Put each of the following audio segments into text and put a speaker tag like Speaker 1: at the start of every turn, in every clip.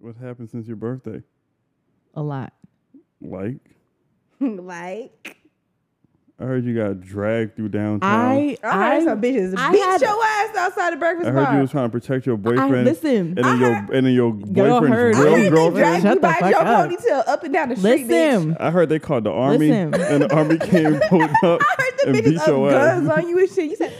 Speaker 1: What happened since your birthday?
Speaker 2: A lot.
Speaker 1: Like,
Speaker 3: like
Speaker 1: I heard you got dragged through downtown.
Speaker 2: I
Speaker 3: I heard some bitches
Speaker 2: I
Speaker 3: beat
Speaker 2: had-
Speaker 3: your ass outside the breakfast bar.
Speaker 1: I heard
Speaker 3: bar.
Speaker 1: you was trying to protect your
Speaker 2: I
Speaker 1: boyfriend.
Speaker 2: listen.
Speaker 1: and then
Speaker 3: I
Speaker 1: your
Speaker 3: heard-
Speaker 1: and then your
Speaker 2: Girl
Speaker 1: boyfriend's
Speaker 2: heard.
Speaker 3: I
Speaker 1: real
Speaker 3: heard they
Speaker 1: girlfriend.
Speaker 3: dragged
Speaker 2: Shut
Speaker 3: you
Speaker 2: the
Speaker 3: by your
Speaker 2: up.
Speaker 3: ponytail up and down the street, bitch.
Speaker 2: Listen.
Speaker 1: I heard they called the army,
Speaker 2: Listen.
Speaker 1: and the army came and pulled up
Speaker 3: I heard the
Speaker 1: and
Speaker 3: bitches
Speaker 1: beat
Speaker 3: up
Speaker 1: your ass.
Speaker 3: guns on you and shit. You said,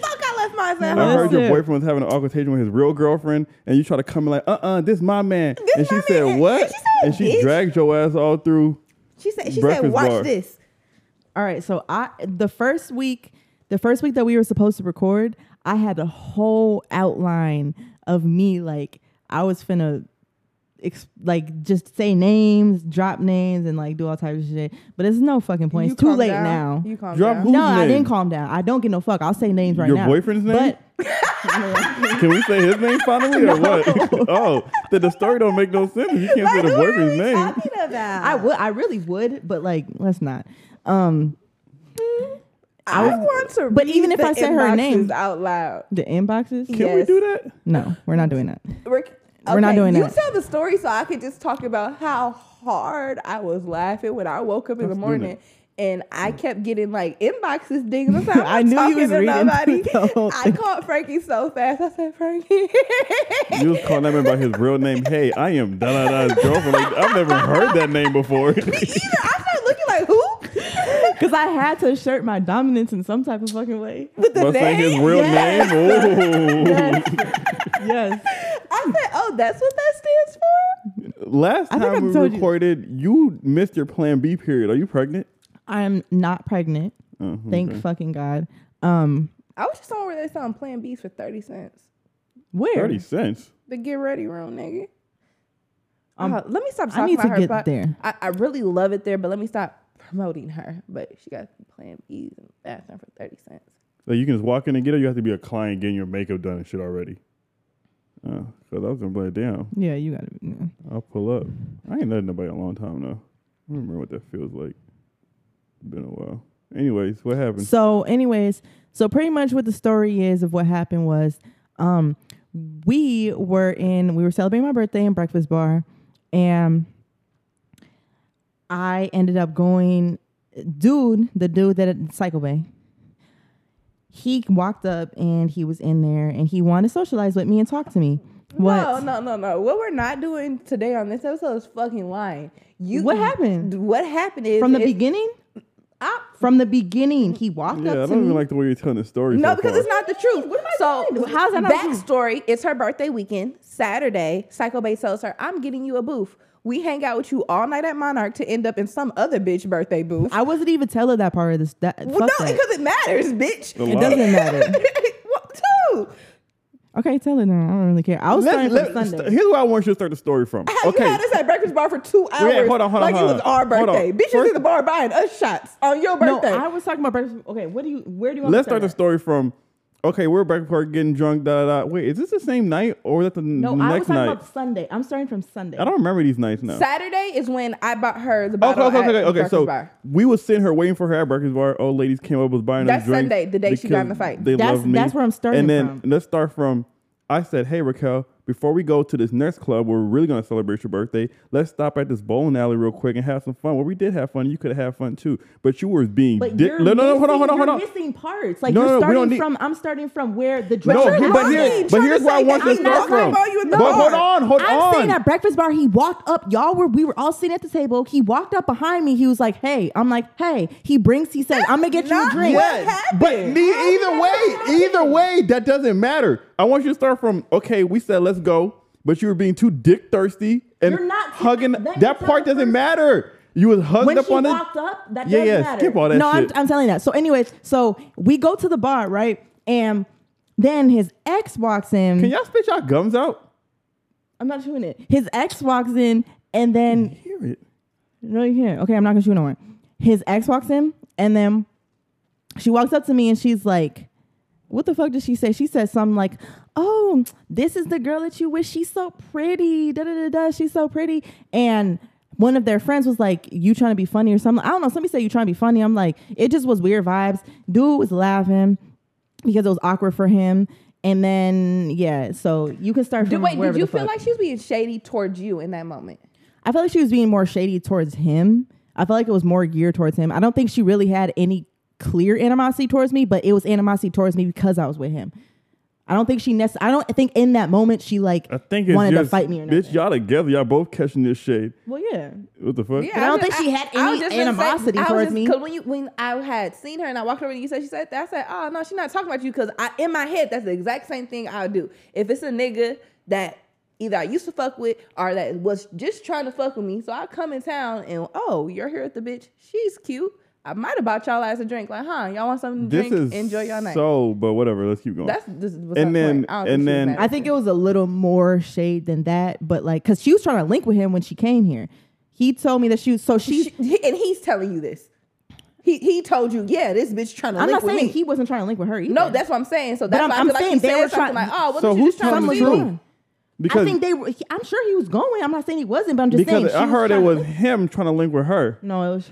Speaker 3: "Fuck, I left mine at
Speaker 1: I
Speaker 3: home."
Speaker 1: heard your boyfriend was having an altercation with his real girlfriend, and you try to come in like, uh, uh this my man,
Speaker 3: This
Speaker 1: and she
Speaker 3: my
Speaker 1: said what?
Speaker 3: And she said,
Speaker 1: and she
Speaker 3: "Bitch."
Speaker 1: dragged your ass all through.
Speaker 3: She said, "She said, watch
Speaker 1: bar.
Speaker 3: this."
Speaker 2: All right, so I the first week, the first week that we were supposed to record, I had a whole outline of me like I was finna ex- like just say names, drop names, and like do all types of shit. But it's no fucking point.
Speaker 3: You
Speaker 2: It's too late
Speaker 3: down.
Speaker 2: now.
Speaker 3: You calm
Speaker 1: Drop
Speaker 3: down.
Speaker 1: who-
Speaker 2: no,
Speaker 1: Whose
Speaker 2: I didn't calm down. I don't give no fuck. I'll say names right
Speaker 1: Your
Speaker 2: now.
Speaker 1: Your boyfriend's name?
Speaker 2: But
Speaker 1: Can we say his name finally or what? oh, then the story don't make no sense you can't say the
Speaker 3: What are
Speaker 1: boyfriend's
Speaker 3: you
Speaker 1: name.
Speaker 3: talking about?
Speaker 2: I would, I really would, but like, let's not. Um,
Speaker 3: I, want to.
Speaker 2: but even if I say her
Speaker 3: inboxes
Speaker 2: name-
Speaker 3: out loud,
Speaker 2: the inboxes.
Speaker 1: Can
Speaker 3: Yes.
Speaker 1: we do that?
Speaker 2: No, we're not doing that.
Speaker 3: Rick,
Speaker 2: We're not
Speaker 3: okay,
Speaker 2: doing
Speaker 3: you
Speaker 2: that.
Speaker 3: tell the story so I could just talk about how hard I was laughing when I woke up in
Speaker 1: Let's
Speaker 3: the morning. And I mm. kept getting like inboxes dings. I, said, I'm
Speaker 2: knew you
Speaker 3: talking
Speaker 2: was
Speaker 3: to
Speaker 2: reading
Speaker 3: nobody.
Speaker 2: the whole
Speaker 3: I
Speaker 2: thing.
Speaker 3: called Frankie so fast. I said, Frankie.
Speaker 1: You was calling that man by his real name. Hey, I am da da da's girlfriend. Like, I've never heard that name before.
Speaker 3: Me Either I started looking like who?
Speaker 2: Because I had to assert my dominance in some type of fucking way.
Speaker 3: With the
Speaker 1: By saying his real
Speaker 2: Yes.
Speaker 1: name. Oh.
Speaker 2: yes.
Speaker 3: I said, oh, that's what that stands for.
Speaker 1: Last
Speaker 2: I think
Speaker 1: time
Speaker 2: I
Speaker 1: we
Speaker 2: told you.
Speaker 1: recorded, you. missed your Plan B period. Are you pregnant?
Speaker 2: I'm not pregnant.
Speaker 1: Oh,
Speaker 2: Thank
Speaker 1: okay.
Speaker 2: fucking God. Um,
Speaker 3: I was just on where they selling Plan Bs for 30 cents.
Speaker 2: where?
Speaker 1: Thirty cents.
Speaker 3: The get ready room, nigga.
Speaker 2: Um,
Speaker 3: Uh, let me stop talking
Speaker 2: I
Speaker 3: talking
Speaker 2: need
Speaker 3: about
Speaker 2: to
Speaker 3: her.
Speaker 2: get there.
Speaker 3: I, I really love it there, but let me stop promoting her. But she got Plan Bs in the bathroom for 30 cents.
Speaker 1: So you can just walk in and get it. You have to be a client getting your makeup done and shit already. Oh, cause I was gonna be like, damn,
Speaker 2: Yeah, you gotta. Yeah.
Speaker 1: I'll pull up. I ain't let nobody a long time though. I don't remember what that feels like. Been a while. Anyways, what happened?
Speaker 2: So, anyways, so pretty much what the story is of what happened was, um, we were in, we were celebrating my birthday in breakfast bar, and I ended up going, dude, the dude that at Psycho Bay. He walked up and he was in there and he wanted to socialize with me and talk to me. What?
Speaker 3: No, no, no, no. What we're not doing today on this episode is fucking lying. You.
Speaker 2: What happened?
Speaker 3: What happened is
Speaker 2: From the beginning?
Speaker 3: I-
Speaker 2: From the beginning, he walked up.
Speaker 1: yeah, I
Speaker 2: up to
Speaker 1: don't
Speaker 2: me.
Speaker 1: even like the way you're telling the story.
Speaker 3: No,
Speaker 1: so
Speaker 3: because
Speaker 1: far.
Speaker 3: it's not the truth. what am so
Speaker 2: doing? How's that not true?
Speaker 3: backstory? It's her birthday weekend, Saturday. Psycho Bay tells her, "I'm getting you a booth. We hang out with you all night at Monarch to end up in some other bitch birthday booth."
Speaker 2: I wasn't even telling that part of this. That,
Speaker 3: well,
Speaker 2: fuck
Speaker 3: no, because it matters, bitch.
Speaker 2: It doesn't matter.
Speaker 3: what too?
Speaker 2: Okay, tell it now. I don't really care. I was
Speaker 1: Let's-
Speaker 2: starting
Speaker 1: let's-
Speaker 2: from
Speaker 1: st-
Speaker 2: Sunday.
Speaker 1: Here's where I want you to start the story from.
Speaker 3: Have
Speaker 1: okay,
Speaker 3: you had us at breakfast bar for two hours?
Speaker 1: Yeah, hold on, hold on,
Speaker 3: like
Speaker 1: hold
Speaker 3: it was our birthday. Bitches
Speaker 1: First-
Speaker 3: in the bar buying us shots on your
Speaker 2: no,
Speaker 3: birthday.
Speaker 2: I was talking about breakfast. Okay, what do you? Where do you want?
Speaker 1: let's
Speaker 2: to
Speaker 1: start the story from. Okay, we're back park getting drunk. Da, da, da. Wait, is this the same night or is that the n-
Speaker 2: No, I was
Speaker 1: next
Speaker 2: talking
Speaker 1: night?
Speaker 2: about Sunday. I'm starting from Sunday.
Speaker 1: I don't remember these nights now.
Speaker 3: Saturday is when I bought her the
Speaker 1: Okay,
Speaker 3: bottle
Speaker 1: okay, okay,
Speaker 3: at
Speaker 1: okay. okay.
Speaker 3: breakfast
Speaker 1: So
Speaker 3: bar.
Speaker 1: we was sitting here waiting for her at breakfast bar. Old ladies came up, was buying
Speaker 3: That's
Speaker 1: us drinks.
Speaker 3: Sunday, the day she got in the
Speaker 1: because
Speaker 3: fight.
Speaker 1: They
Speaker 2: That's-
Speaker 1: loved me.
Speaker 2: that's where I'm starting from.
Speaker 1: And then
Speaker 2: from.
Speaker 1: let's start from. I said, "Hey Raquel, before we go to this next club where we're really gonna celebrate your birthday, let's stop at this bowling alley real quick and have some fun." Well, we did have fun. You could have had fun too, but you were being
Speaker 2: But
Speaker 1: dick.
Speaker 2: you're
Speaker 1: No, no, no, hold on, hold on, hold
Speaker 2: you're
Speaker 1: on.
Speaker 2: missing parts. Like
Speaker 1: No,
Speaker 2: you're
Speaker 1: no, no, we
Speaker 2: starting
Speaker 1: don't need-
Speaker 2: from. I'm starting from where the dress.
Speaker 3: you're
Speaker 1: but here, but here's where I want
Speaker 3: that
Speaker 1: to start from.
Speaker 3: talking about you in the
Speaker 1: But hold on, hold on.
Speaker 2: I'm
Speaker 1: on.
Speaker 2: saying at breakfast bar, he walked up. Y'all were we were all sitting at the table. He walked up behind me. He was like, "Hey," I'm like, "Hey." He brings. He said, "I'm gonna get you a drink."
Speaker 3: what happened?
Speaker 1: but ne- either way, either way, that doesn't matter. I want you to start from okay. We said let's go, but you were being too dick thirsty and
Speaker 2: You're not-
Speaker 1: hugging.
Speaker 2: let me
Speaker 1: That part doesn't
Speaker 2: first-
Speaker 1: matter. You was hugged
Speaker 2: when
Speaker 1: up
Speaker 2: she
Speaker 1: on it.
Speaker 2: walked up, that
Speaker 1: Yeah,
Speaker 2: doesn't
Speaker 1: yeah,
Speaker 2: matter.
Speaker 1: skip all that
Speaker 2: no, I'm. I'm telling that. So, anyways, so we go to the bar, right? And then his ex walks in.
Speaker 1: Can y'all spit y'all gums out?
Speaker 2: I'm not doing it. His ex walks in, and then
Speaker 1: Hear it.
Speaker 2: no, you can't. Okay, I'm not gonna shoot no more. His ex walks in, and then she walks up to me, and she's like, "What the fuck did she say?" She said something like, "Oh, this is the girl that you wish. She's so pretty. Da da da da. She's so pretty." And one of their friends was like, "You trying to be funny or something?" I don't know. Somebody said you trying to be funny. I'm like, it just was weird vibes. Dude was laughing because it was awkward for him. And then yeah, so you can start
Speaker 3: Did,
Speaker 2: from
Speaker 3: wait, did you feel
Speaker 2: fuck.
Speaker 3: like she was being shady towards you in that moment?
Speaker 2: I felt like she was being more shady towards him. I felt like it was more geared towards him. I don't think she really had any clear animosity towards me, but it was animosity towards me because I was with him. I don't think she necessarily. I don't think in that moment she like
Speaker 1: I think it's
Speaker 2: wanted
Speaker 1: just,
Speaker 2: to fight me or
Speaker 1: bitch, y'all together, y'all both catching this shade.
Speaker 2: Well, yeah.
Speaker 1: What the fuck?
Speaker 3: Yeah,
Speaker 2: I don't
Speaker 3: was
Speaker 2: think she had
Speaker 3: I was
Speaker 2: any
Speaker 3: just gonna
Speaker 2: animosity
Speaker 3: I was
Speaker 2: towards
Speaker 3: just-
Speaker 2: me.
Speaker 3: Cause when you when I had seen her and I walked over and you said she said that, I said, oh no, she's not talking about you. Cause I in my head that's the exact same thing I would do. If it's a nigga that either I used to fuck with or that was just trying to fuck with me, so I come in town and oh, you're here at the bitch. She's cute. I might have bought y'all ass a drink. Like, huh? Y'all want something to
Speaker 1: This
Speaker 3: drink?
Speaker 1: is
Speaker 3: Enjoy your night.
Speaker 1: So, but whatever. Let's keep going.
Speaker 3: that's this is
Speaker 1: And then- and then-
Speaker 2: I think it was a little more shade than that, but like, cause she was trying to link with him when she came here. He told me that she was so she's.
Speaker 3: she, and he's telling you this. He he told you, yeah, this bitch trying to
Speaker 2: I'm
Speaker 3: link
Speaker 2: not
Speaker 3: with
Speaker 2: saying
Speaker 3: me.
Speaker 2: he wasn't trying to link with her either.
Speaker 3: no, that's what I'm saying. So that's
Speaker 2: I'm-
Speaker 3: why I
Speaker 2: I'm
Speaker 3: feel like
Speaker 2: saying
Speaker 3: he
Speaker 2: they
Speaker 3: said
Speaker 2: were trying-
Speaker 3: like, oh, what
Speaker 1: so
Speaker 3: did you
Speaker 1: who's
Speaker 3: just trying to
Speaker 1: the
Speaker 3: see?
Speaker 2: truth?
Speaker 1: truth? Because
Speaker 2: I think they were. I'm sure he was going. I'm not saying he wasn't, but I'm just
Speaker 1: because
Speaker 2: saying.
Speaker 1: I heard it
Speaker 2: trying to
Speaker 1: was him trying to link with her.
Speaker 2: No, it was.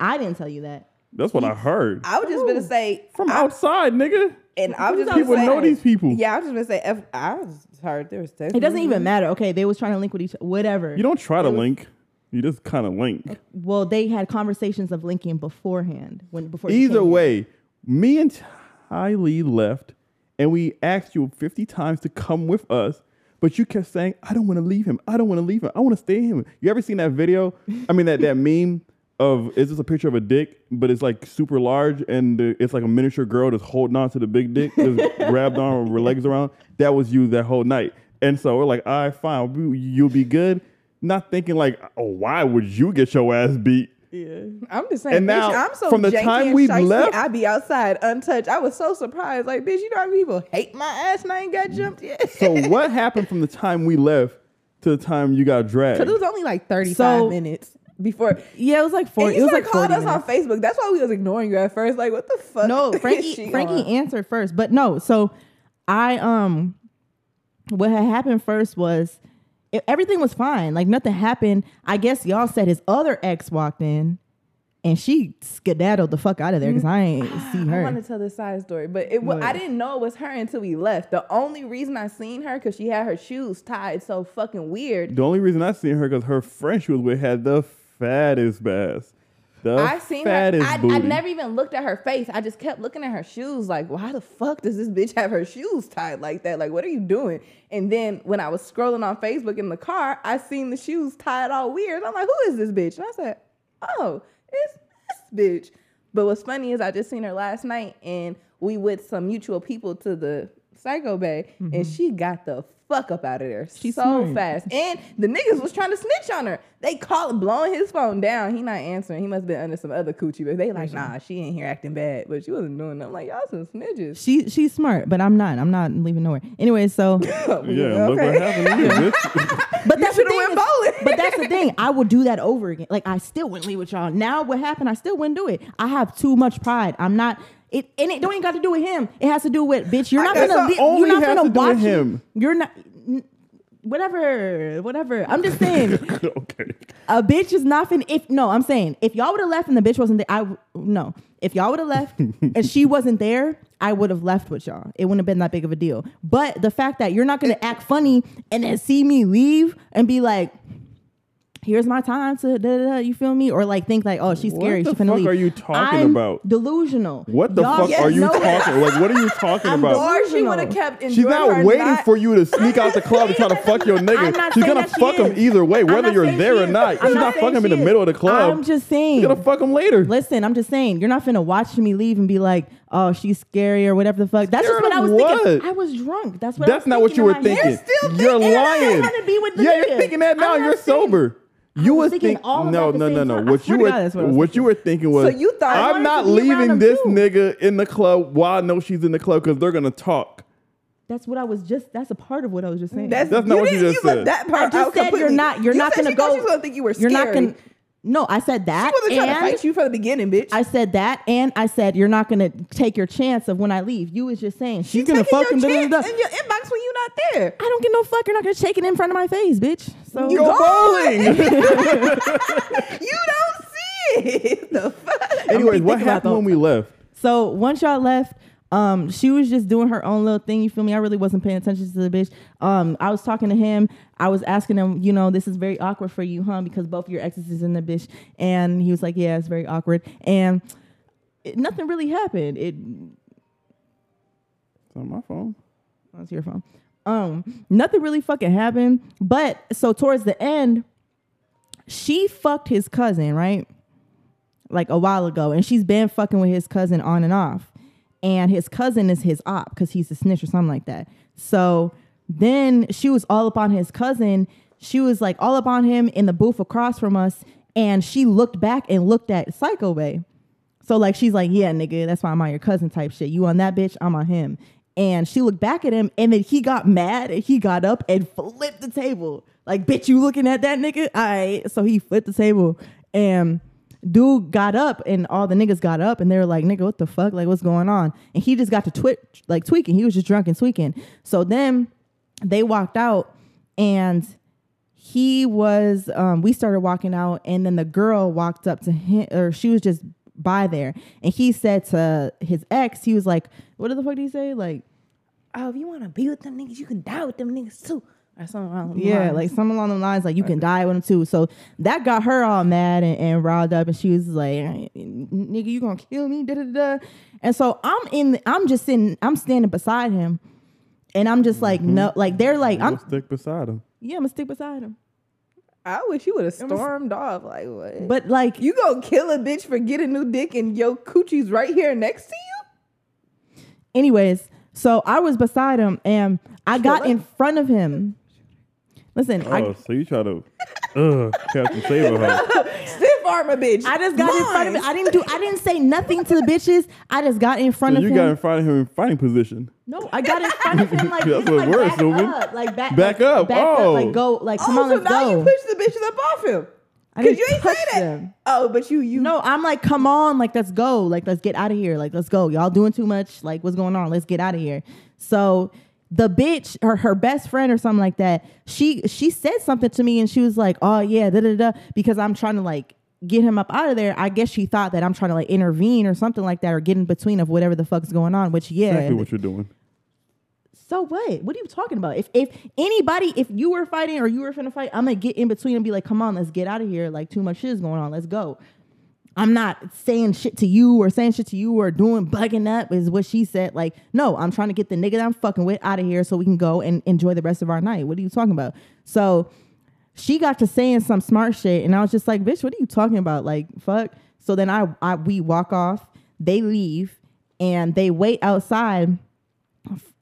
Speaker 2: I didn't tell you that.
Speaker 1: That's what I heard
Speaker 3: I was just gonna say
Speaker 1: from
Speaker 3: I,
Speaker 1: outside, nigga.
Speaker 3: and I was just
Speaker 1: People
Speaker 3: gonna say,
Speaker 1: know these people.
Speaker 3: Yeah, I was just gonna say. F, I was heard there was.
Speaker 2: It doesn't even matter. Okay, they was trying to link with each. Whatever.
Speaker 1: You don't try to link. You just kind of link.
Speaker 2: Uh, well, they had conversations of linking beforehand. When before. she
Speaker 1: Either
Speaker 2: came here.
Speaker 1: way, me and TyLe left, and we asked you 50 times to come with us, but you kept saying, I don't want to leave him. I don't want to leave him. I want to stay him. You ever seen that video? I mean, that, that meme of, it's just a picture of a dick, but it's like super large, and uh, it's like a miniature girl that's holding on to the big dick, just grabbed on with her legs around. That was you that whole night. And so we're like, all right, fine, you'll be good. Not thinking like, oh, why would you get your ass beat?
Speaker 3: Yeah, I'm just saying.
Speaker 1: And
Speaker 3: bitch,
Speaker 1: now,
Speaker 3: I'm so
Speaker 1: from the
Speaker 3: janky
Speaker 1: time we left-
Speaker 3: I be outside untouched. I was so surprised. Like, bitch, you know how many people hate my ass and I ain't got jumped yet.
Speaker 1: So what happened from the time we left to the time you got dragged?
Speaker 3: Because it was only like 35
Speaker 2: So-
Speaker 3: minutes before.
Speaker 2: Yeah, it was like four.
Speaker 3: And
Speaker 2: It was like
Speaker 3: called
Speaker 2: forty
Speaker 3: us
Speaker 2: minutes.
Speaker 3: on Facebook. That's why we was ignoring you at first. Like, what the fuck?
Speaker 2: No,
Speaker 3: is
Speaker 2: Frankie.
Speaker 3: she
Speaker 2: Frankie
Speaker 3: on?
Speaker 2: answered first, but no. So I um, what had happened first was it, everything was fine. Like nothing happened. I guess y'all said his other ex walked in, and she skedaddled the fuck out of there because I ain't see her.
Speaker 3: I want to tell this side story, but it wa-
Speaker 2: What?
Speaker 3: I didn't know it was her until we left. The only reason I seen her because she had her shoes tied so fucking weird.
Speaker 1: the only reason I seen her because her friend she was with had the fattest ass. The
Speaker 3: I seen her. I,
Speaker 1: booty.
Speaker 3: I never even looked at her face. I just kept looking at her shoes. Like, why the fuck does this bitch have her shoes tied like that? Like, what are you doing? And then when I was scrolling on Facebook in the car, I seen the shoes tied all weird. I'm like, who is this bitch? And I said, oh, it's this bitch. But what's funny is I just seen her last night, and we with some mutual people to the Psycho Bay, and mm-hmm. she got the fuck up out of there
Speaker 2: She's
Speaker 3: so
Speaker 2: smart.
Speaker 3: fast. And the niggas was trying to snitch on her. They call blowing his phone down. He not answering. He must have been under some other coochie. But they like, nah, she ain't here acting bad. But she wasn't doing nothing. Like, y'all some snitches.
Speaker 2: She she's smart, but I'm not. I'm not leaving nowhere. Anyway, so
Speaker 1: yeah, look what happened to bitch.
Speaker 2: but that's the thing.
Speaker 3: went
Speaker 2: is-
Speaker 3: bowling.
Speaker 2: but that's the thing. I would do that over again. Like I still wouldn't leave with y'all. Now what happened? I still wouldn't do it. I have too much pride. I'm not. It and it don't even got to do with him. It has to do with bitch. You're not
Speaker 1: That's
Speaker 2: gonna.
Speaker 1: not
Speaker 2: you're not gonna
Speaker 1: to do with
Speaker 2: watch
Speaker 1: him.
Speaker 2: You're not. Whatever, whatever. I'm just saying,
Speaker 1: okay.
Speaker 2: a bitch is not finna. If no, I'm saying, if y'all would have left and the bitch wasn't there, I no. If y'all would have left and she wasn't there, I would have left with y'all. It wouldn't have been that big of a deal. But the fact that you're not gonna act funny and then see me leave and be like, "Here's my time to," da, da, da, you feel me? Or like think like, "Oh, she's
Speaker 1: What
Speaker 2: scary.
Speaker 1: the
Speaker 2: She finna
Speaker 1: fuck
Speaker 2: leave."
Speaker 1: are you talking
Speaker 2: I'm
Speaker 1: about?
Speaker 2: Delusional.
Speaker 1: What the
Speaker 2: Y'all
Speaker 1: fuck are you
Speaker 2: know-
Speaker 1: talking? Like, what are you talking
Speaker 2: I'm
Speaker 1: about?
Speaker 3: Or she
Speaker 2: Delusional.
Speaker 3: would have kept enjoying
Speaker 1: She's not
Speaker 3: her
Speaker 1: waiting
Speaker 3: not-
Speaker 1: for you to sneak out the club and try to fuck your
Speaker 2: I'm
Speaker 1: nigga.
Speaker 2: not
Speaker 1: She's
Speaker 2: saying
Speaker 1: gonna
Speaker 2: that she
Speaker 1: fuck him
Speaker 2: is.
Speaker 1: either way,
Speaker 2: I'm
Speaker 1: whether
Speaker 2: not
Speaker 1: you're
Speaker 2: saying
Speaker 1: there
Speaker 2: she
Speaker 1: or
Speaker 2: is.
Speaker 1: not.
Speaker 2: I'm
Speaker 1: She's
Speaker 2: not
Speaker 1: not
Speaker 2: saying
Speaker 1: fucking him in
Speaker 2: she
Speaker 1: the
Speaker 2: is.
Speaker 1: middle of the club.
Speaker 2: I'm just saying.
Speaker 1: She's gonna fuck him later.
Speaker 2: Listen, I'm just saying, you're not finna watch me leave and be like, "Oh, she's scary" or whatever the fuck. That's just
Speaker 1: Scared
Speaker 2: what I
Speaker 1: of
Speaker 2: was
Speaker 1: what?
Speaker 2: thinking. I was drunk. That's what. I
Speaker 1: That's
Speaker 2: was
Speaker 1: not what you were
Speaker 2: in my head.
Speaker 1: thinking.
Speaker 3: still
Speaker 1: You're
Speaker 3: thinking that.
Speaker 1: lying.
Speaker 2: I'm trying to be with the
Speaker 1: yeah, you're
Speaker 2: nigga.
Speaker 1: thinking that now.
Speaker 2: I'm
Speaker 1: You're
Speaker 2: not saying-
Speaker 1: sober.
Speaker 2: I
Speaker 1: You
Speaker 2: was
Speaker 1: was
Speaker 2: thinking
Speaker 1: thinking
Speaker 2: all
Speaker 1: no,
Speaker 2: that
Speaker 1: no,
Speaker 2: the
Speaker 1: no,
Speaker 2: same
Speaker 1: no.
Speaker 2: time.
Speaker 1: What you were,
Speaker 2: God, what was
Speaker 1: what you were thinking was,
Speaker 3: So you thought- I
Speaker 1: I'm not
Speaker 2: to be around
Speaker 1: leaving this
Speaker 2: too.
Speaker 1: nigga in the club while I know she's in the club because they're gonna talk.
Speaker 2: That's what I was just. That's a part of what I was just saying.
Speaker 3: That's,
Speaker 1: That's not what you just
Speaker 3: left
Speaker 1: said.
Speaker 3: That
Speaker 2: I
Speaker 3: part
Speaker 2: just
Speaker 3: out
Speaker 2: said you're not. You're
Speaker 3: You
Speaker 2: not gonna go.
Speaker 3: She was gonna think you were
Speaker 2: You're not gonna. No, I said that.
Speaker 3: She wasn't trying to
Speaker 2: and
Speaker 3: fight you from the beginning, bitch.
Speaker 2: I said that, and I said you're not gonna take your chance of when I leave. You was just saying she's gonna
Speaker 3: Taking
Speaker 2: fuck
Speaker 3: your
Speaker 2: him. da, da,
Speaker 3: chance
Speaker 2: da, da.
Speaker 3: in your inbox when you're not there.
Speaker 2: I don't get no fuck. You're not gonna shake it in front of my face, bitch. So
Speaker 3: You
Speaker 1: Go bowling.
Speaker 3: You don't see it. The fuck?
Speaker 1: Anyways, what happened when we left?
Speaker 2: So once y'all left, Um, she was just doing her own little thing. You feel me? I really wasn't paying attention to the bitch. Um, I was talking to him. I was asking him, you know, this is very awkward for you, huh? Because both of your exes is in the bitch, and he was like, yeah, it's very awkward, and it, nothing really happened. It
Speaker 1: It's on my phone.
Speaker 2: that's your phone. Um, nothing really fucking happened. But so towards the end, she fucked his cousin, right? Like a while ago, and she's been fucking with his cousin on and off. And his cousin is his op because he's a snitch or something like that. So then she was all up on his cousin. She was like all up on him in the booth across from us, and she looked back and looked at Psycho Bay. So like she's like, yeah, nigga, that's why I'm on your cousin type shit. You on that bitch, I'm on him. And she looked back at him, and then he got mad, and he got up and flipped the table. Like, bitch, you looking at that nigga? All right. So he flipped the table, and dude got up, and all the niggas got up, and they were like, nigga, what the fuck? Like, what's going on? And he just got to twitch, like tweaking. He was just drunk and tweaking. So then they walked out, and he was um we started walking out and then the girl walked up to him or she was just by there and he said to his ex he was like what the fuck did he say like
Speaker 3: Oh, if you want to be with them niggas, you can die with them niggas too. Or something along the
Speaker 2: yeah
Speaker 3: lines.
Speaker 2: like something along the lines like you can die with him too so that got her all mad and, and riled up and she was like nigga you gonna kill me da da da and so i'm in i'm just sitting i'm standing beside him and i'm just like mm-hmm. no like they're like
Speaker 1: I'm
Speaker 2: i'm
Speaker 1: stick beside him.
Speaker 2: yeah i'm gonna stick beside him
Speaker 3: I wish you would have
Speaker 2: It was-
Speaker 3: stormed off. Like what?
Speaker 2: but like
Speaker 3: you gonna kill a bitch for getting a new dick and yo coochie's right here next to you?
Speaker 2: Anyways, so I was beside him and I got
Speaker 3: Killer?
Speaker 2: in front of him. Listen,
Speaker 1: Oh,
Speaker 2: I,
Speaker 1: so you try to, uh, Captain Saber her.
Speaker 3: Stiff arm a bitch.
Speaker 2: I just got in front of him. I didn't do. I didn't say nothing to the bitches. I just got in front
Speaker 1: So
Speaker 2: of
Speaker 1: you
Speaker 2: him.
Speaker 1: You got in front of him in fighting position.
Speaker 2: no, I got in front of him like,
Speaker 1: That's what
Speaker 2: like
Speaker 1: we're
Speaker 2: back
Speaker 1: assuming.
Speaker 2: up, like back,
Speaker 1: Back
Speaker 2: like,
Speaker 1: up.
Speaker 2: back
Speaker 1: Oh.
Speaker 2: up, like go, like come
Speaker 3: oh,
Speaker 2: on,
Speaker 3: so
Speaker 2: let's
Speaker 3: now
Speaker 2: go.
Speaker 3: you push the bitches up off him. Cause you ain't say that.
Speaker 2: them.
Speaker 3: Oh, but you you
Speaker 2: No, I'm like, come on, like let's go, like let's get out of here, like let's go. Y'all doing too much, like what's going on? Let's get out of here. So the bitch, her her best friend or something like that, she she said something to me and she was like, oh yeah, da da da, because I'm trying to like get him up out of there. I guess she thought that I'm trying to like intervene or something like that or get in between of whatever the fuck's going on. Which yeah,
Speaker 1: Exactly what you're doing.
Speaker 2: so what? What are you talking about? If if anybody, if you were fighting or you were finna fight, I'm gonna get in between and be like, come on, let's get out of here. Like too much shit is going on. Let's go. I'm not saying shit to you or saying shit to you or doing bugging up is what she said. Like, no, I'm trying to get the nigga that I'm fucking with out of here so we can go and enjoy the rest of our night. What are you talking about? So she got to saying some smart shit and I was just like, bitch, what are you talking about? Like, fuck. So then I, I we walk off, they leave, and they wait outside.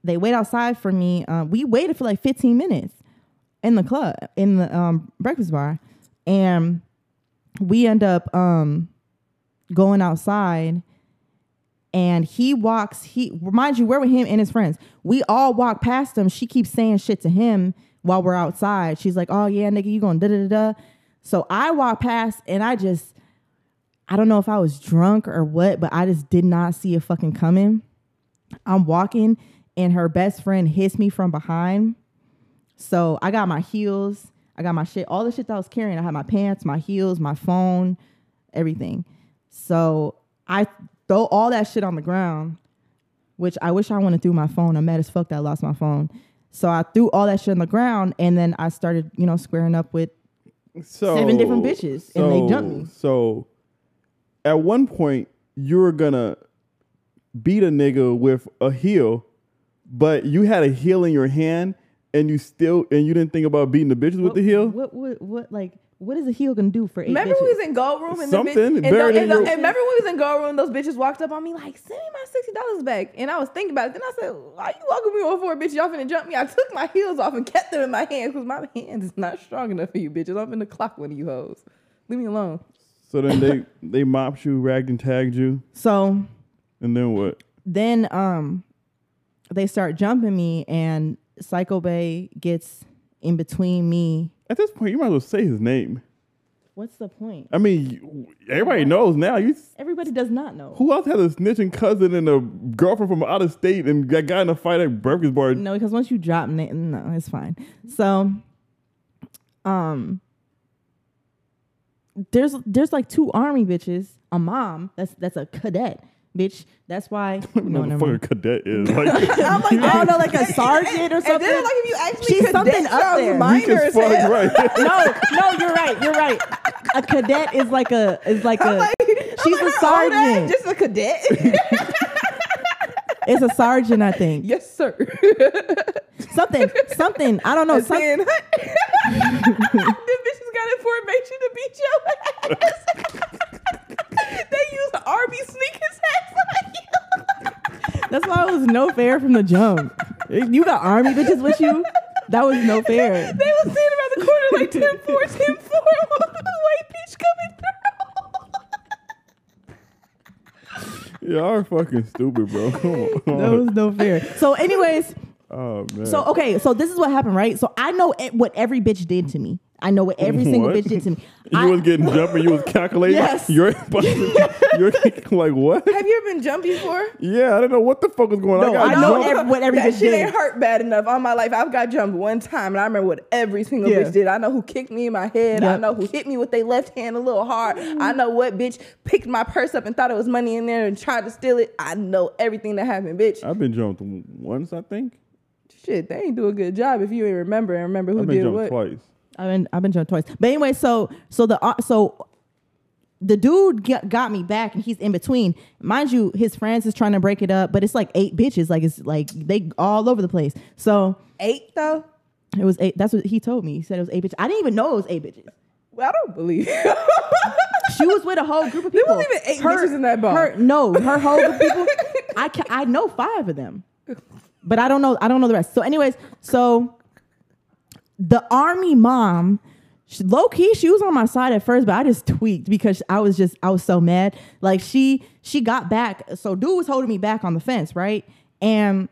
Speaker 2: They wait outside for me. Uh, we waited for like 15 minutes in the club, in the um, breakfast bar. And we end up um, going outside and he walks he mind you we're with him and his friends. We all walk past him. She keeps saying shit to him while we're outside. She's like oh yeah nigga you going da da da so i walk past and i just i don't know if i was drunk or what but i just did not see it fucking coming. I'm walking and her best friend hits me from behind. So i got my heels i got my shit all the shit that i was carrying. I had my pants my heels my phone everything so I throw all that shit on the ground, which I wish I wouldn't have threw my phone. I'm mad as fuck that I lost my phone. So I threw all that shit on the ground and then I started, you know, squaring up with
Speaker 1: So
Speaker 2: Seven different bitches, and they
Speaker 1: so-
Speaker 2: dumped me.
Speaker 1: So at one point you were gonna beat a nigga with a heel, but you had a heel in your hand and you still and you didn't think about beating the bitches with the heel.
Speaker 2: What what what like what is a heel gonna do for eight
Speaker 3: Remember
Speaker 2: bitches?
Speaker 3: we was in gold room and
Speaker 1: Something
Speaker 3: the bitch, and,
Speaker 1: buried
Speaker 3: tho- and, tho-
Speaker 1: your-
Speaker 3: and remember we was in gold room, those bitches walked up on me like, send me my sixty dollars back. And I was thinking about it. Then I said, why you walking me over for a bitch? Y'all finna jump me. I took my heels off and kept them in my hands because my hands is not strong enough for you bitches. I'm finna clock one of you hoes. Leave me alone.
Speaker 1: So then they they mopped you, ragged and tagged you,
Speaker 2: so
Speaker 1: and then what?
Speaker 2: then um they start jumping me and Psycho Bay gets in between me.
Speaker 1: At this point, you might as well say his name.
Speaker 2: What's the point?
Speaker 1: I mean, everybody knows now. You
Speaker 2: Everybody does not know.
Speaker 1: who else has a snitching cousin and a girlfriend from out of state and got got in a fight at Breakfast Bar?
Speaker 2: No, because once you drop na- no, it's fine. So, um, there's there's like two army bitches, a mom that's that's a cadet, bitch. That's why. No,
Speaker 1: what the
Speaker 2: never
Speaker 1: fuck a cadet is. Like,
Speaker 2: I'm like, I don't know, like a sergeant or something.
Speaker 3: And
Speaker 2: something.
Speaker 3: then like if you actually
Speaker 2: She's
Speaker 3: cadet
Speaker 2: something up
Speaker 3: sounds
Speaker 2: there.
Speaker 3: minor
Speaker 1: weak as
Speaker 3: as
Speaker 1: fuck, right?
Speaker 2: no, no, you're right. You're right. A cadet is like a is like
Speaker 3: I'm
Speaker 2: a.
Speaker 3: like,
Speaker 2: she's
Speaker 3: I'm
Speaker 2: a
Speaker 3: like, her
Speaker 2: sergeant.
Speaker 3: just a cadet.
Speaker 2: It's a sergeant, I think.
Speaker 3: yes, sir.
Speaker 2: Something, something. I don't know.
Speaker 3: A
Speaker 2: Some,
Speaker 3: 10. the bitches got information to beat your ass. they use the Arby sneakers hats on you.
Speaker 2: that's why it was no fair from the jump. You got army bitches with you. That was no fair.
Speaker 3: They was standing around the corner like 10 4, 10 4. White bitch coming through.
Speaker 1: Y'all are fucking stupid, bro.
Speaker 2: That was no fair. So, anyways,
Speaker 1: oh man.
Speaker 2: so okay, so this is what happened, right? So I know what every bitch did to me. I know what every single
Speaker 1: What?
Speaker 2: bitch did to me.
Speaker 1: you
Speaker 2: I-
Speaker 1: was getting jumping. You was calculating.
Speaker 2: Yes.
Speaker 1: You're, you're like what?
Speaker 3: Have you ever been jumped before?
Speaker 1: Yeah, I don't know what the fuck was going on.
Speaker 2: No,
Speaker 1: got
Speaker 2: I know
Speaker 1: jumped.
Speaker 2: every- what every
Speaker 3: that
Speaker 2: bitch
Speaker 3: shit
Speaker 2: did.
Speaker 3: ain't hurt bad enough all my life. I've got jumped one time, and I remember what every single
Speaker 2: Yeah.
Speaker 3: bitch did. I know who kicked me in my head. I know who hit me with their left hand a little hard. I mm. know what bitch picked my purse up and thought it was money in there and tried to steal it. I know everything that happened, bitch.
Speaker 1: I've been jumped once, I think.
Speaker 3: Shit, they ain't do a good job if you ain't remember and remember who
Speaker 1: I've been
Speaker 3: did
Speaker 1: jumped
Speaker 3: what.
Speaker 1: twice.
Speaker 2: I've been I've been jumped twice. But anyway, so so the uh, so the dude got, got me back and he's in between. Mind you, his friends is trying to break it up, but it's like eight bitches. Like it's like they all over the place. So
Speaker 3: Eight though.
Speaker 2: it was eight. That's what he told me. He said it was eight bitches. I didn't even know it was eight bitches.
Speaker 3: Well, I don't believe.
Speaker 2: She was with a whole group of people.
Speaker 3: There wasn't even eight bitches in that bar.
Speaker 2: Her, no, her whole group of people. I I know five of them, but I don't know. I don't know the rest. So, anyways, so the army mom, low key, she was on my side at first, but I just tweaked because I was just I was so mad. Like she she got back. So dude was holding me back on the fence, right? And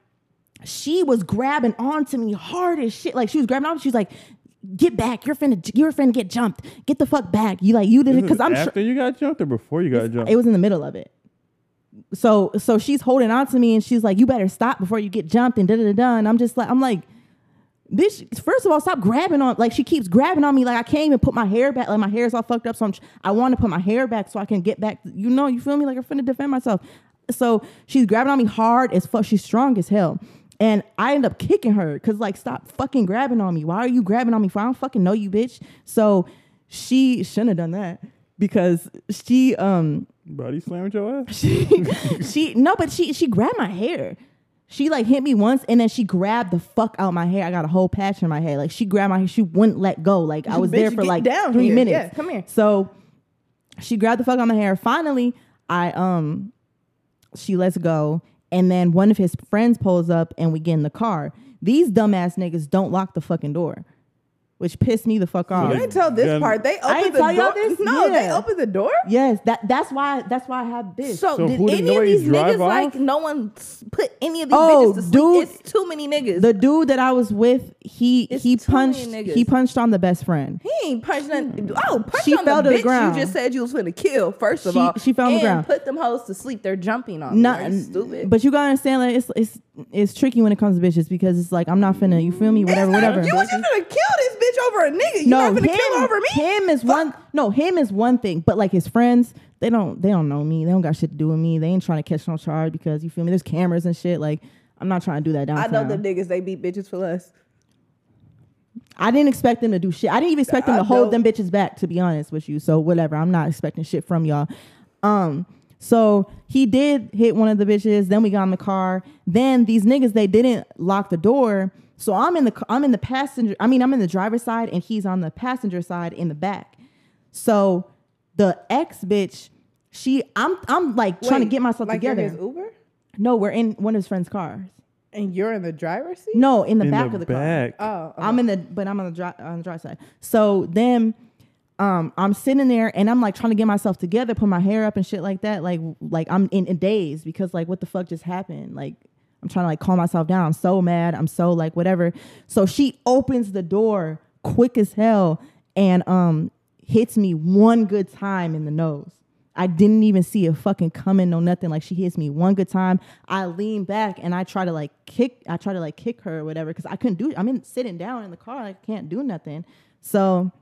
Speaker 2: she was grabbing onto me hard as shit. Like she was grabbing on. She was like, "Get back! You're finna you're finna get jumped. Get the fuck back! You like you did it mm-hmm. because I'm sure."
Speaker 1: after you got jumped or before you got jumped.
Speaker 2: It was in the middle of it. So so she's holding on to me and she's like, "You better stop before you get jumped." And da da da da. And I'm just like, I'm like, bitch. First of all, stop grabbing on. Like she keeps grabbing on me. Like I can't even put my hair back. Like my hair is all fucked up. So I'm, I want to put my hair back so I can get back. You know, you feel me? Like I'm finna defend myself. So she's grabbing on me hard as fuck. She's strong as hell. And I end up kicking her because like stop fucking grabbing on me. Why are you grabbing on me? For I don't fucking know you, bitch. So she shouldn't have done that because she um
Speaker 1: Body slammed your ass.
Speaker 2: she she no, but she she grabbed my hair. She like hit me once and then she grabbed the fuck out my hair. I got a whole patch in my hair. Like she grabbed my hair. She wouldn't let go. Like I was
Speaker 3: Bitch,
Speaker 2: there for like
Speaker 3: down
Speaker 2: three
Speaker 3: here.
Speaker 2: minutes.
Speaker 3: Yeah, come here.
Speaker 2: So she grabbed the fuck out my hair. Finally, I um she lets go. And then one of his friends pulls up and we get in the car. These dumbass niggas don't lock the fucking door. Which pissed me the fuck off.
Speaker 3: You
Speaker 1: they-
Speaker 3: didn't tell this
Speaker 1: Then-
Speaker 3: part. They
Speaker 2: I
Speaker 3: opened
Speaker 2: ain't
Speaker 3: the
Speaker 2: tell y'all
Speaker 3: door.
Speaker 2: this?
Speaker 3: No, they
Speaker 2: Yeah.
Speaker 3: opened the door.
Speaker 2: Yes, that that's why that's why I have this.
Speaker 3: So,
Speaker 1: So
Speaker 3: did any of these niggas
Speaker 1: off?
Speaker 3: like no one put any of these
Speaker 2: Oh,
Speaker 3: bitches to sleep?
Speaker 2: dude.
Speaker 3: It's too many niggas.
Speaker 2: The dude that I was with, he
Speaker 3: It's
Speaker 2: he punched he punched on the best friend.
Speaker 3: he ain't punched nothing. Hmm. Oh, punch
Speaker 2: She
Speaker 3: on
Speaker 2: fell
Speaker 3: the
Speaker 2: to the
Speaker 3: bitch
Speaker 2: ground.
Speaker 3: You just said you was finna kill. First of
Speaker 2: She-
Speaker 3: all,
Speaker 2: she fell on the
Speaker 3: and
Speaker 2: ground.
Speaker 3: Put them hoes to sleep. They're jumping on.
Speaker 2: Not
Speaker 3: me. Stupid.
Speaker 2: but you gotta understand like it's it's it's tricky when it comes to bitches because it's like I'm not finna you feel me whatever whatever.
Speaker 3: You was just gonna kill this bitch over a nigga. You
Speaker 2: no,
Speaker 3: not finna
Speaker 2: him,
Speaker 3: kill over me.
Speaker 2: him is one. No, him is one thing, but like his friends, they don't they don't know me. They don't got shit to do with me. They ain't trying to catch no charge because you feel me. There's cameras and shit. Like I'm not trying to do that
Speaker 3: I know the niggas. They beat bitches for less.
Speaker 2: I didn't expect them to do shit. I didn't even expect them
Speaker 3: I
Speaker 2: to hold
Speaker 3: know.
Speaker 2: them bitches back, to be honest with you. So whatever. I'm not expecting shit from y'all. Um, so he did hit one of the bitches. Then we got in the car. Then these niggas they didn't lock the door. So I'm in the I'm in the passenger. I mean I'm in the driver's side and he's on the passenger side in the back. So the ex bitch, she I'm I'm like trying to get myself
Speaker 3: like you're
Speaker 2: together.
Speaker 3: His Uber,
Speaker 2: No, we're in one of his friends' cars.
Speaker 3: and you're in the driver's seat.
Speaker 2: No, in the
Speaker 1: In
Speaker 2: back
Speaker 1: the
Speaker 2: of the car.
Speaker 1: back.
Speaker 3: Oh,
Speaker 2: I'm in the, but I'm on the dry, on the dry side. So then, um, I'm sitting there and I'm like trying to get myself together, put my hair up and shit like that. Like, like I'm in, in days because like what the fuck just happened? Like, I'm trying to like calm myself down. I'm so mad. I'm so like whatever. So she opens the door quick as hell and um hits me one good time in the nose. I didn't even see it fucking coming, no nothing. Like she hits me one good time. I lean back and I try to like kick. I try to like kick her or whatever because I couldn't do. I'm in sitting down in the car. I can't do nothing. So,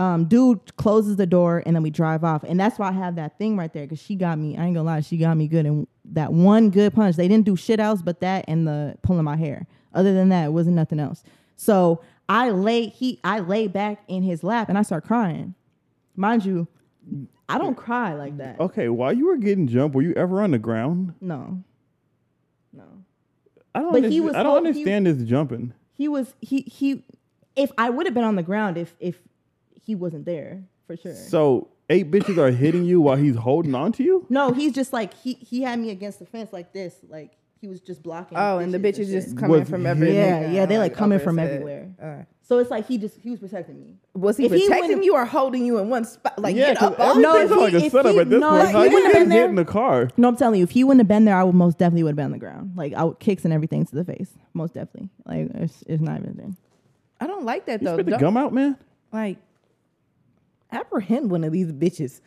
Speaker 2: um, dude closes the door and then we drive off. And that's why I have that thing right there because she got me. I ain't gonna lie, she got me good. And that one good punch, they didn't do shit else but that and the pulling my hair. Other than that, it wasn't nothing else. So I lay he I lay back in his lap and I start crying. Mind you, I don't cry like that.
Speaker 1: Okay, while you were getting jumped, were you ever on the ground?
Speaker 2: No. No.
Speaker 1: I don't.
Speaker 2: But he was
Speaker 1: I don't
Speaker 2: hold- he-
Speaker 1: understand this jumping.
Speaker 2: He was he he if I would have been on the ground if if he wasn't there, for sure.
Speaker 1: So eight bitches are hitting you while he's holding on to you.
Speaker 2: No, he's just like he he had me against the fence like this, like he was just blocking.
Speaker 3: Oh, and the bitches
Speaker 2: shit.
Speaker 3: just coming
Speaker 1: Was
Speaker 3: from everywhere.
Speaker 2: Yeah, yeah, they, like, coming from
Speaker 3: head.
Speaker 2: everywhere.
Speaker 3: Uh,
Speaker 2: So it's like he just he was protecting me.
Speaker 3: was he
Speaker 2: If he
Speaker 3: protecting
Speaker 2: wouldn't-
Speaker 3: you or holding you in one spot? Like
Speaker 1: yeah,
Speaker 3: get
Speaker 1: 'cause
Speaker 3: up off
Speaker 2: No,
Speaker 1: everything's
Speaker 2: if
Speaker 1: like
Speaker 2: he-
Speaker 1: a
Speaker 2: if
Speaker 1: setup
Speaker 2: he-
Speaker 1: at this
Speaker 2: no,
Speaker 1: point.
Speaker 2: if
Speaker 1: How
Speaker 2: he
Speaker 1: you
Speaker 2: wouldn't have been
Speaker 1: hit
Speaker 2: there-
Speaker 1: in the car?
Speaker 2: No, I'm telling you, if he wouldn't have been there, I would most definitely would have been on the ground. Like I would kicks and everything to the face, most definitely. Like it's it's not even a thing.
Speaker 3: I don't like that
Speaker 1: You
Speaker 3: though.
Speaker 1: spit the gum out, man.
Speaker 3: Like apprehend one of these bitches.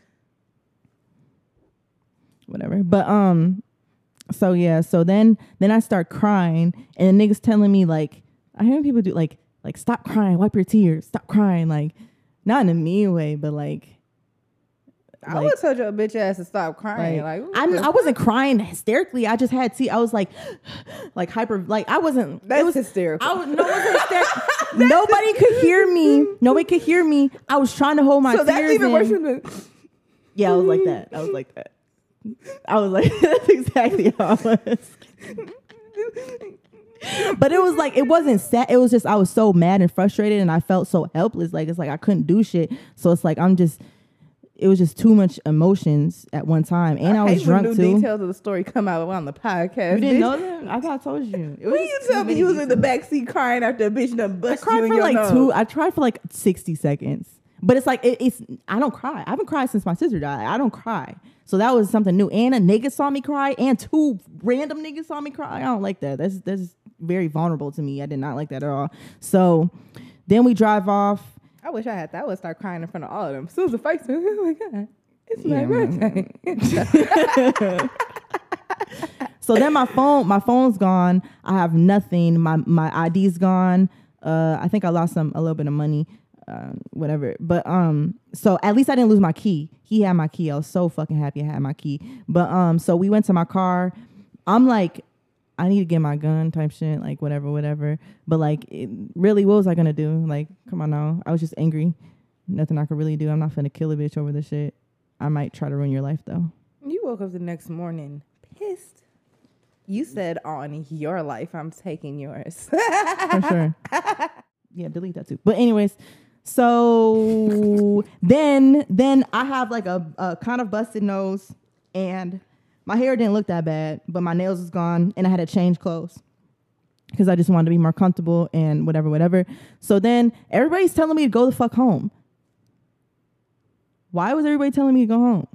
Speaker 2: whatever. But um, so yeah, so then then I start crying, and the niggas telling me like I hear people do like like stop crying, wipe your tears, stop crying, like not in a mean way, but like.
Speaker 3: I
Speaker 2: like-
Speaker 3: would tell your bitch ass to stop crying.
Speaker 2: Like,
Speaker 3: Like, the
Speaker 2: I wasn't crying hysterically. I just had see. I was like, like hyper. Like I wasn't.
Speaker 3: That's
Speaker 2: it was
Speaker 3: hysterical.
Speaker 2: I was no, it wasn't hysterical. Nobody could hear me. Nobody could hear me. I was trying to hold my
Speaker 3: so
Speaker 2: tears
Speaker 3: that's even
Speaker 2: in.
Speaker 3: worse than
Speaker 2: Yeah, I was like that. I was like that. I was like, that's exactly how I was. but it was like, it wasn't sad. It was just, I was so mad and frustrated and I felt so helpless. Like, it's like I couldn't do shit. So it's like, I'm just, it was just too much emotions at one time. And I, was
Speaker 3: hate when
Speaker 2: drunk too.
Speaker 3: details of the story come out on the podcast.
Speaker 2: You didn't
Speaker 3: bitch.
Speaker 2: know that? I thought I told you. It was
Speaker 3: you tell me you was in the back seat crying after a bitch done
Speaker 2: I
Speaker 3: bust you
Speaker 2: cried for like
Speaker 3: nose.
Speaker 2: two. I tried for like sixty seconds, but it's like it, it's. I don't cry. I haven't cried since my sister died. I don't cry. So that was something new. And a nigga saw me cry, and two random niggas saw me cry. I don't like that. That's that's very vulnerable to me. I did not like that at all. So then we drive off.
Speaker 3: I wish I had that. I would start crying in front of all of them. As soon as the fight started, oh my god, it's my
Speaker 2: Yeah,
Speaker 3: birthday.
Speaker 2: So then my phone, my phone's gone. I have nothing. My my ID's gone. Uh, I think I lost some a little bit of money, uh, whatever. But um, so at least I didn't lose my key. He had my key. I was so fucking happy I had my key. But um, so we went to my car. I'm like, I need to get my gun type shit, like whatever, whatever. But like, it, really, what was I gonna do? Like, come on now. I was just angry. Nothing I could really do. I'm not finna kill a bitch over this shit. I might try to ruin your life though.
Speaker 3: you woke up the next morning pissed. You said on your life, I'm taking yours.
Speaker 2: for sure. Yeah, delete that too. But anyways, so then then I have like a, a kind of busted nose, and my hair didn't look that bad, but my nails was gone, and I had to change clothes because I just wanted to be more comfortable and whatever, whatever. So then everybody's telling me to go the fuck home. Why was everybody telling me to go home?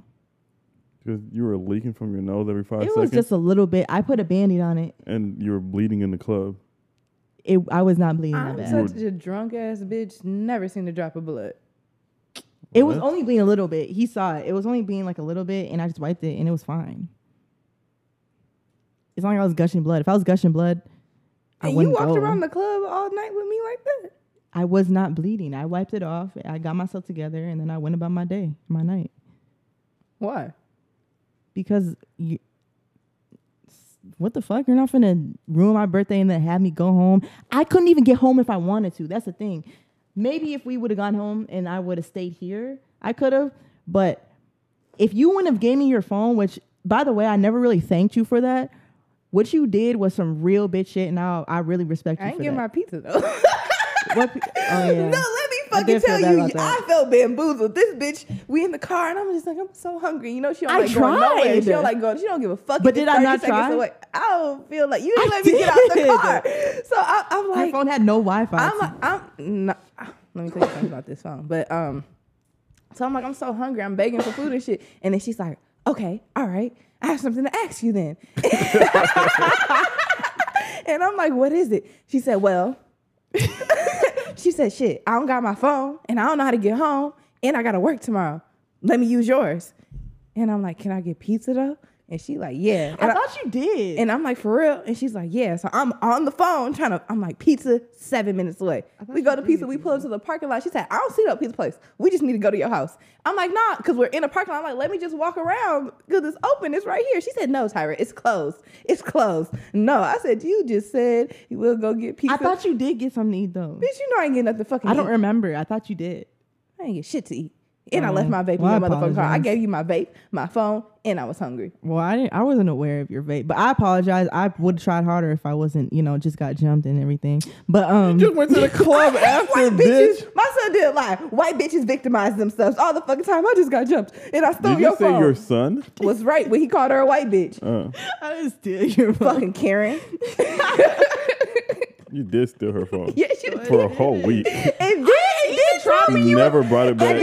Speaker 1: Because you were leaking from your nose every five
Speaker 2: it
Speaker 1: seconds,
Speaker 2: was just a little bit. I put a band-aid on it.
Speaker 1: and you were bleeding in the club.
Speaker 2: It I was not bleeding
Speaker 3: I'm
Speaker 2: that bad.
Speaker 3: such a drunk ass bitch. Never seen a drop of blood.
Speaker 2: It was only bleeding a little bit. He saw it. It was only being like a little bit, and I just wiped it, and it was fine. It's not like I was gushing blood. If I was gushing blood, I
Speaker 3: And you walked
Speaker 2: go.
Speaker 3: around the club all night with me like that.
Speaker 2: I was not bleeding. I wiped it off. I got myself together, and then I went about my day, my night,
Speaker 3: Why?
Speaker 2: because you. What the fuck? You're not gonna ruin my birthday and then have me go home. I couldn't even get home if I wanted to. That's the thing. Maybe if we would have gone home and I would have stayed here, I could have. But if you wouldn't have gave me your phone, which by the way, I never really thanked you for that. What you did was some real bitch shit, and I I really respect you
Speaker 3: I ain't
Speaker 2: that.
Speaker 3: my pizza though.
Speaker 2: What pe- oh yeah.
Speaker 3: No, let me fucking tell you. I felt bamboozled. This bitch, we in the car, and I'm just like, I'm so hungry. You know, she don't
Speaker 2: I
Speaker 3: like going nowhere. She don't like going. She don't give a fuck.
Speaker 2: But did I not try?
Speaker 3: Away. I don't feel like you didn't
Speaker 2: I
Speaker 3: let me get out the car. So I, I'm like My
Speaker 2: phone had no Wi-Fi.
Speaker 3: I'm, like, I'm not. Let me tell you something about this phone. But um, so I'm like, I'm so hungry. I'm begging for food and shit. And then she's like, okay, all right. I have something to ask you then. and I'm like, what is it? She said, well, she said, shit, I don't got my phone and I don't know how to get home and I got to work tomorrow. Let me use yours. And I'm like, can I get pizza though? And she like, yeah.
Speaker 2: I
Speaker 3: And I-
Speaker 2: thought you did.
Speaker 3: and I'm like, for real? And she's like, yeah. So I'm on the phone trying to, I'm like, pizza seven minutes away. We go to pizza, we pull up to the parking lot. She said, I don't see no pizza place. We just need to go to your house. I'm like, nah, because we're in a parking lot. I'm like, let me just walk around because it's open. It's right here. She said, no, Tyra, it's closed. It's closed. No, I said, you just said you will go get pizza.
Speaker 2: I thought you did get something to eat though.
Speaker 3: bitch, you know I ain't getting nothing fucking
Speaker 2: I don't
Speaker 3: eat.
Speaker 2: remember. I thought you did.
Speaker 3: I ain't get shit to eat. And I left my vape
Speaker 2: well,
Speaker 3: in
Speaker 2: I
Speaker 3: your motherfucking car. I gave you my vape, my phone, and I was hungry.
Speaker 2: Well, I didn't. I wasn't aware of your vape, but I apologize. I would have tried harder if I wasn't, you know, just got jumped and everything. But um,
Speaker 1: Just went to the club after,
Speaker 3: White
Speaker 1: bitch.
Speaker 3: bitches. My son did lie. White bitches victimize themselves all the fucking time. I just got jumped and I stole
Speaker 1: Did
Speaker 3: your
Speaker 1: you say
Speaker 3: phone.
Speaker 1: your son?
Speaker 3: was right when he called her a white bitch.
Speaker 1: Uh,
Speaker 2: I didn't steal your phone.
Speaker 3: Fucking Karen.
Speaker 1: you did steal her phone
Speaker 3: Yeah, she did.
Speaker 1: for a whole week.
Speaker 3: And then, and then tried
Speaker 1: You never brought it
Speaker 3: and
Speaker 1: back.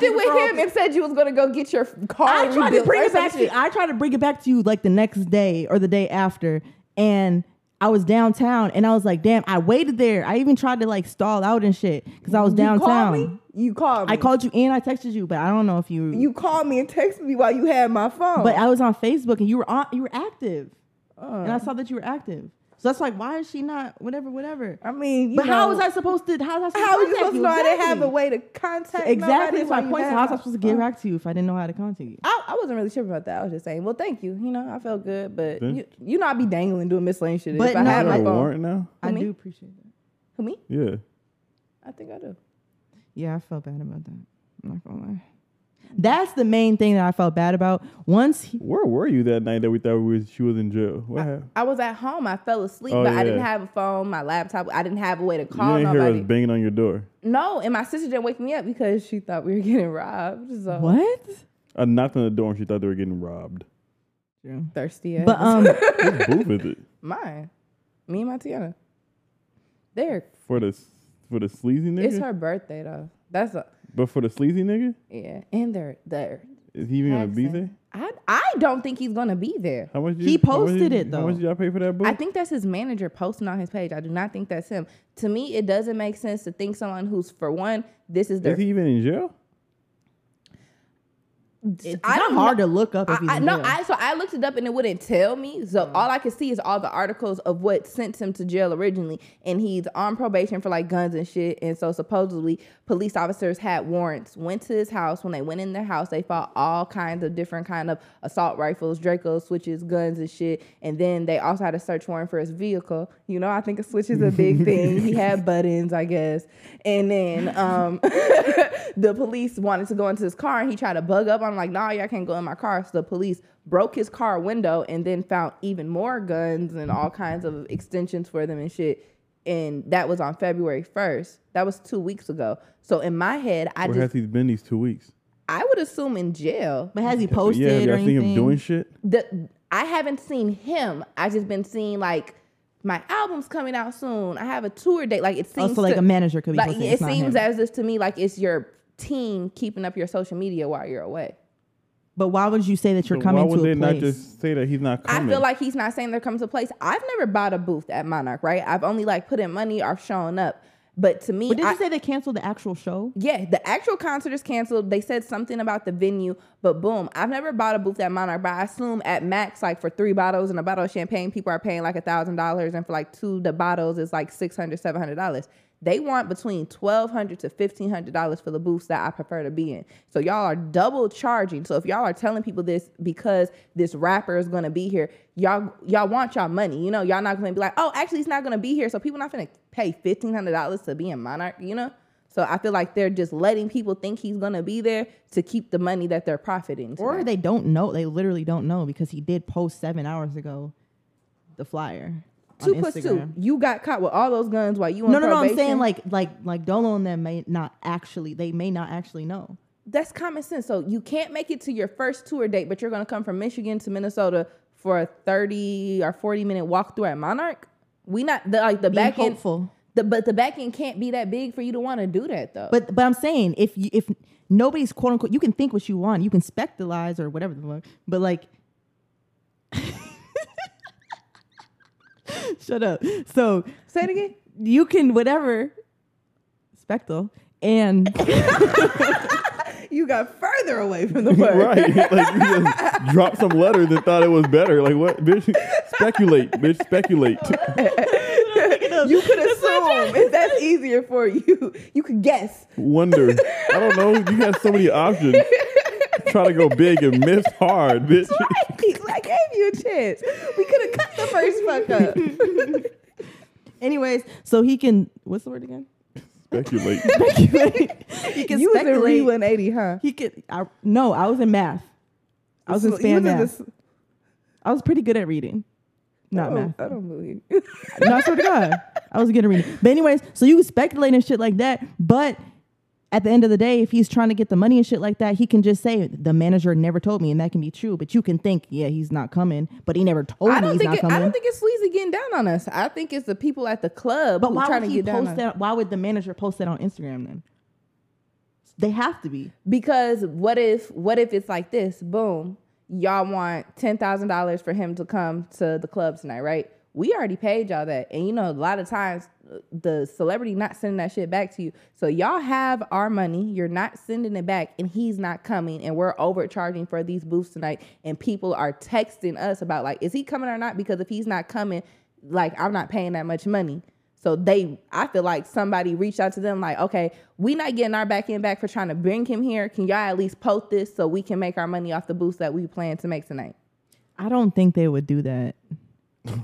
Speaker 3: Then
Speaker 2: tried to
Speaker 3: it
Speaker 2: it
Speaker 3: with him and said you was gonna go get your car.
Speaker 2: I tried to bring it back to you. I tried to bring it back to you like the next day or the day after, and I was downtown, and I was like, "Damn!" I waited there. I even tried to like stall out and shit because I was
Speaker 3: You
Speaker 2: downtown.
Speaker 3: called me. You called me.
Speaker 2: I called you and I texted you, but I don't know if you.
Speaker 3: You called me and texted me while you had my phone.
Speaker 2: but I was on Facebook and you were on. You were active,
Speaker 3: Uh,
Speaker 2: and I saw that you were active. So that's like, why is she not? Whatever, whatever.
Speaker 3: I mean, you
Speaker 2: But
Speaker 3: know,
Speaker 2: how was I supposed to? How was I supposed
Speaker 3: How
Speaker 2: to
Speaker 3: was you supposed to know I didn't have a way to contact
Speaker 2: Exactly.
Speaker 3: nobody
Speaker 2: That's my
Speaker 3: while you
Speaker 2: point. So
Speaker 3: had
Speaker 2: how was I supposed to get
Speaker 3: oh.
Speaker 2: back to you if I didn't know how to contact you?
Speaker 3: I, I wasn't really sure about that. I was just saying, well, thank you. You know, I felt good, but
Speaker 1: Then-
Speaker 3: you, you know, I'd be dangling doing miscellaneous shit
Speaker 2: But
Speaker 3: if I
Speaker 2: no,
Speaker 3: had
Speaker 1: You
Speaker 3: my phone.
Speaker 1: Um, warrant now?
Speaker 2: I
Speaker 3: me?
Speaker 2: do appreciate that.
Speaker 3: Who me?
Speaker 1: Yeah.
Speaker 3: I think I do.
Speaker 2: Yeah, I felt bad about that. I'm not gonna lie. That's the main thing that I felt bad about. Once he,
Speaker 1: Where were you that night that we thought we was, she was in jail? What happened?
Speaker 3: I was at home. I fell asleep,
Speaker 1: Oh,
Speaker 3: but I didn't have a phone, my laptop. I didn't have a way to call.
Speaker 1: You didn't hear us banging on your door.
Speaker 3: no, and my sister didn't wake me up because she thought we were getting robbed. So
Speaker 2: what?
Speaker 1: I knocked on the door and she thought they were getting robbed. Yeah.
Speaker 3: thirsty. Ass.
Speaker 2: But um,
Speaker 1: Whose booth is it?
Speaker 3: mine, me and my Tiana. There,
Speaker 1: For the for the sleazy nigga?
Speaker 3: it's her birthday though. That's a
Speaker 1: But for the sleazy nigga?
Speaker 3: yeah, and they're there.
Speaker 1: Is he even gonna be there?
Speaker 3: I I don't think he's gonna be there.
Speaker 1: How much?
Speaker 2: He
Speaker 1: you- how much
Speaker 2: posted
Speaker 1: you-
Speaker 2: it, though.
Speaker 1: How much did y'all pay for that booth?
Speaker 3: I think that's his manager posting on his page. I do not think that's him. To me, it doesn't make sense to think someone who's for one, this is their.
Speaker 1: Is he even in jail?
Speaker 2: It's
Speaker 3: I
Speaker 2: not hard
Speaker 3: know.
Speaker 2: to look up if
Speaker 3: I,
Speaker 2: he's
Speaker 3: I, no. I so I looked it up and it wouldn't tell me. So
Speaker 2: Mm.
Speaker 3: all I could see is all the articles of what sent him to jail originally, and he's on probation for like guns and shit. And so supposedly police officers had warrants, went to his house. When they went in their house, they found all kinds of different kind of assault rifles, Draco switches, guns and shit. And then they also had a search warrant for his vehicle. You know, I think a switch is a big thing. He had buttons, I guess. And then um, the police wanted to go into his car and he tried to bug up. I'm like, nah, y'all can't go in my car. So the police broke his car window and then found even more guns and all kinds of extensions for them and shit. And that was on February 1st. That was two weeks ago. So in my head, I
Speaker 1: Where has
Speaker 3: just
Speaker 1: he been these two weeks?
Speaker 3: I would assume in jail.
Speaker 2: but has he posted
Speaker 1: yeah, have y'all seen him doing shit?
Speaker 3: The I haven't seen him. I've just been seeing like my album's coming out soon. I have a tour date. Like it oh, seems
Speaker 2: Also, like
Speaker 3: to-
Speaker 2: a manager could be
Speaker 3: like it seems
Speaker 2: him.
Speaker 3: as if to me like it's your team keeping up your social media while you're away.
Speaker 2: But why would you say that you're
Speaker 1: So
Speaker 2: coming
Speaker 1: why would
Speaker 2: to
Speaker 1: they
Speaker 2: place?
Speaker 1: not just say that he's not coming?
Speaker 3: I feel like he's not saying they're coming to a place. I've never bought a booth at Monarch, right? I've only like put in money or shown up. But to me,
Speaker 2: but did
Speaker 3: I-
Speaker 2: you say they canceled the actual show?
Speaker 3: yeah, the actual concert is canceled. They said something about the venue, but boom, I've never bought a booth at Monarch, but I assume at max, like for three bottles and a bottle of champagne, people are paying like a thousand dollars, and for like two the bottles is like six hundred, seven hundred dollars. They want between twelve hundred to fifteen hundred dollars for the booths that I prefer to be in. So y'all are double charging. So if y'all are telling people this because this rapper is gonna be here, y'all y'all want y'all money. You know, y'all not gonna be like, oh, actually, he's not gonna be here, so people not gonna pay fifteen hundred dollars to be in Monarch. You know. So I feel like they're just letting people think he's gonna be there to keep the money that they're profiting.
Speaker 2: Or they don't know. They literally don't know because he did post seven hours ago the flyer.
Speaker 3: Two plus two. You got caught with all those guns while you on
Speaker 2: No, no, no. I'm saying like, like, like Dolo and them may not actually. They may not actually know.
Speaker 3: that's common sense. So you can't make it to your first tour date, but you're gonna come from Michigan to Minnesota for a thirty or forty minute walkthrough at Monarch. We not the, like the
Speaker 2: Being
Speaker 3: back end.
Speaker 2: hopeful.
Speaker 3: The, but the back end can't be that big for you to want to do that though.
Speaker 2: But but I'm saying if you, if nobody's quote unquote, you can think what you want, you can spectalize or whatever the fuck. But like, shut up. So
Speaker 3: say it again.
Speaker 2: you can whatever spectal and
Speaker 3: You you got further away from the word.
Speaker 1: right. Like you just dropped some letters and thought it was better. Like what bitch? Speculate, bitch, speculate.
Speaker 3: You could assume if that's easier for you. You could guess.
Speaker 1: Wonder. I don't know. You had so many options. Try to go big and miss hard, bitch.
Speaker 3: Right. I gave you a chance. We could have cut the first fuck up.
Speaker 2: Anyways, so he can. What's the word again?
Speaker 1: Speculate.
Speaker 2: he can
Speaker 3: You was in
Speaker 2: speculate.
Speaker 3: Read 180, huh?
Speaker 2: He could. I, no, I was in math. I was in
Speaker 3: So you
Speaker 2: span
Speaker 3: was in
Speaker 2: math.
Speaker 3: this-
Speaker 2: I was pretty good at reading. Not
Speaker 3: I
Speaker 2: math.
Speaker 3: I don't believe you.
Speaker 2: no, I swear to God, I was good at reading. But anyways, so you can speculate and shit like that. But at the end of the day, if he's trying to get the money and shit like that, he can just say the manager never told me, and that can be true. But you can think, yeah, he's not coming, but he never told
Speaker 3: I
Speaker 2: me he's
Speaker 3: think
Speaker 2: not
Speaker 3: it,
Speaker 2: coming.
Speaker 3: I don't think it's Sleazy getting down on us. I think it's the people at the club
Speaker 2: but
Speaker 3: who
Speaker 2: why
Speaker 3: trying
Speaker 2: would he post that? Why would the manager post that on Instagram then? They have to be.
Speaker 3: Because what if what if it's like this? Boom. Y'all want ten thousand dollars for him to come to the club tonight, right? We already paid y'all that. And you know, a lot of times uh, the celebrity not sending that shit back to you. So y'all have our money, you're not sending it back, and he's not coming, and we're overcharging for these booths tonight. And people are texting us about like, is he coming or not? Because if he's not coming, like I'm not paying that much money. So they, I feel like somebody reached out to them like, okay, we not getting our back end back for trying to bring him here. Can y'all at least post this so we can make our money off the boost that we plan to make tonight?
Speaker 2: I don't think they would do that.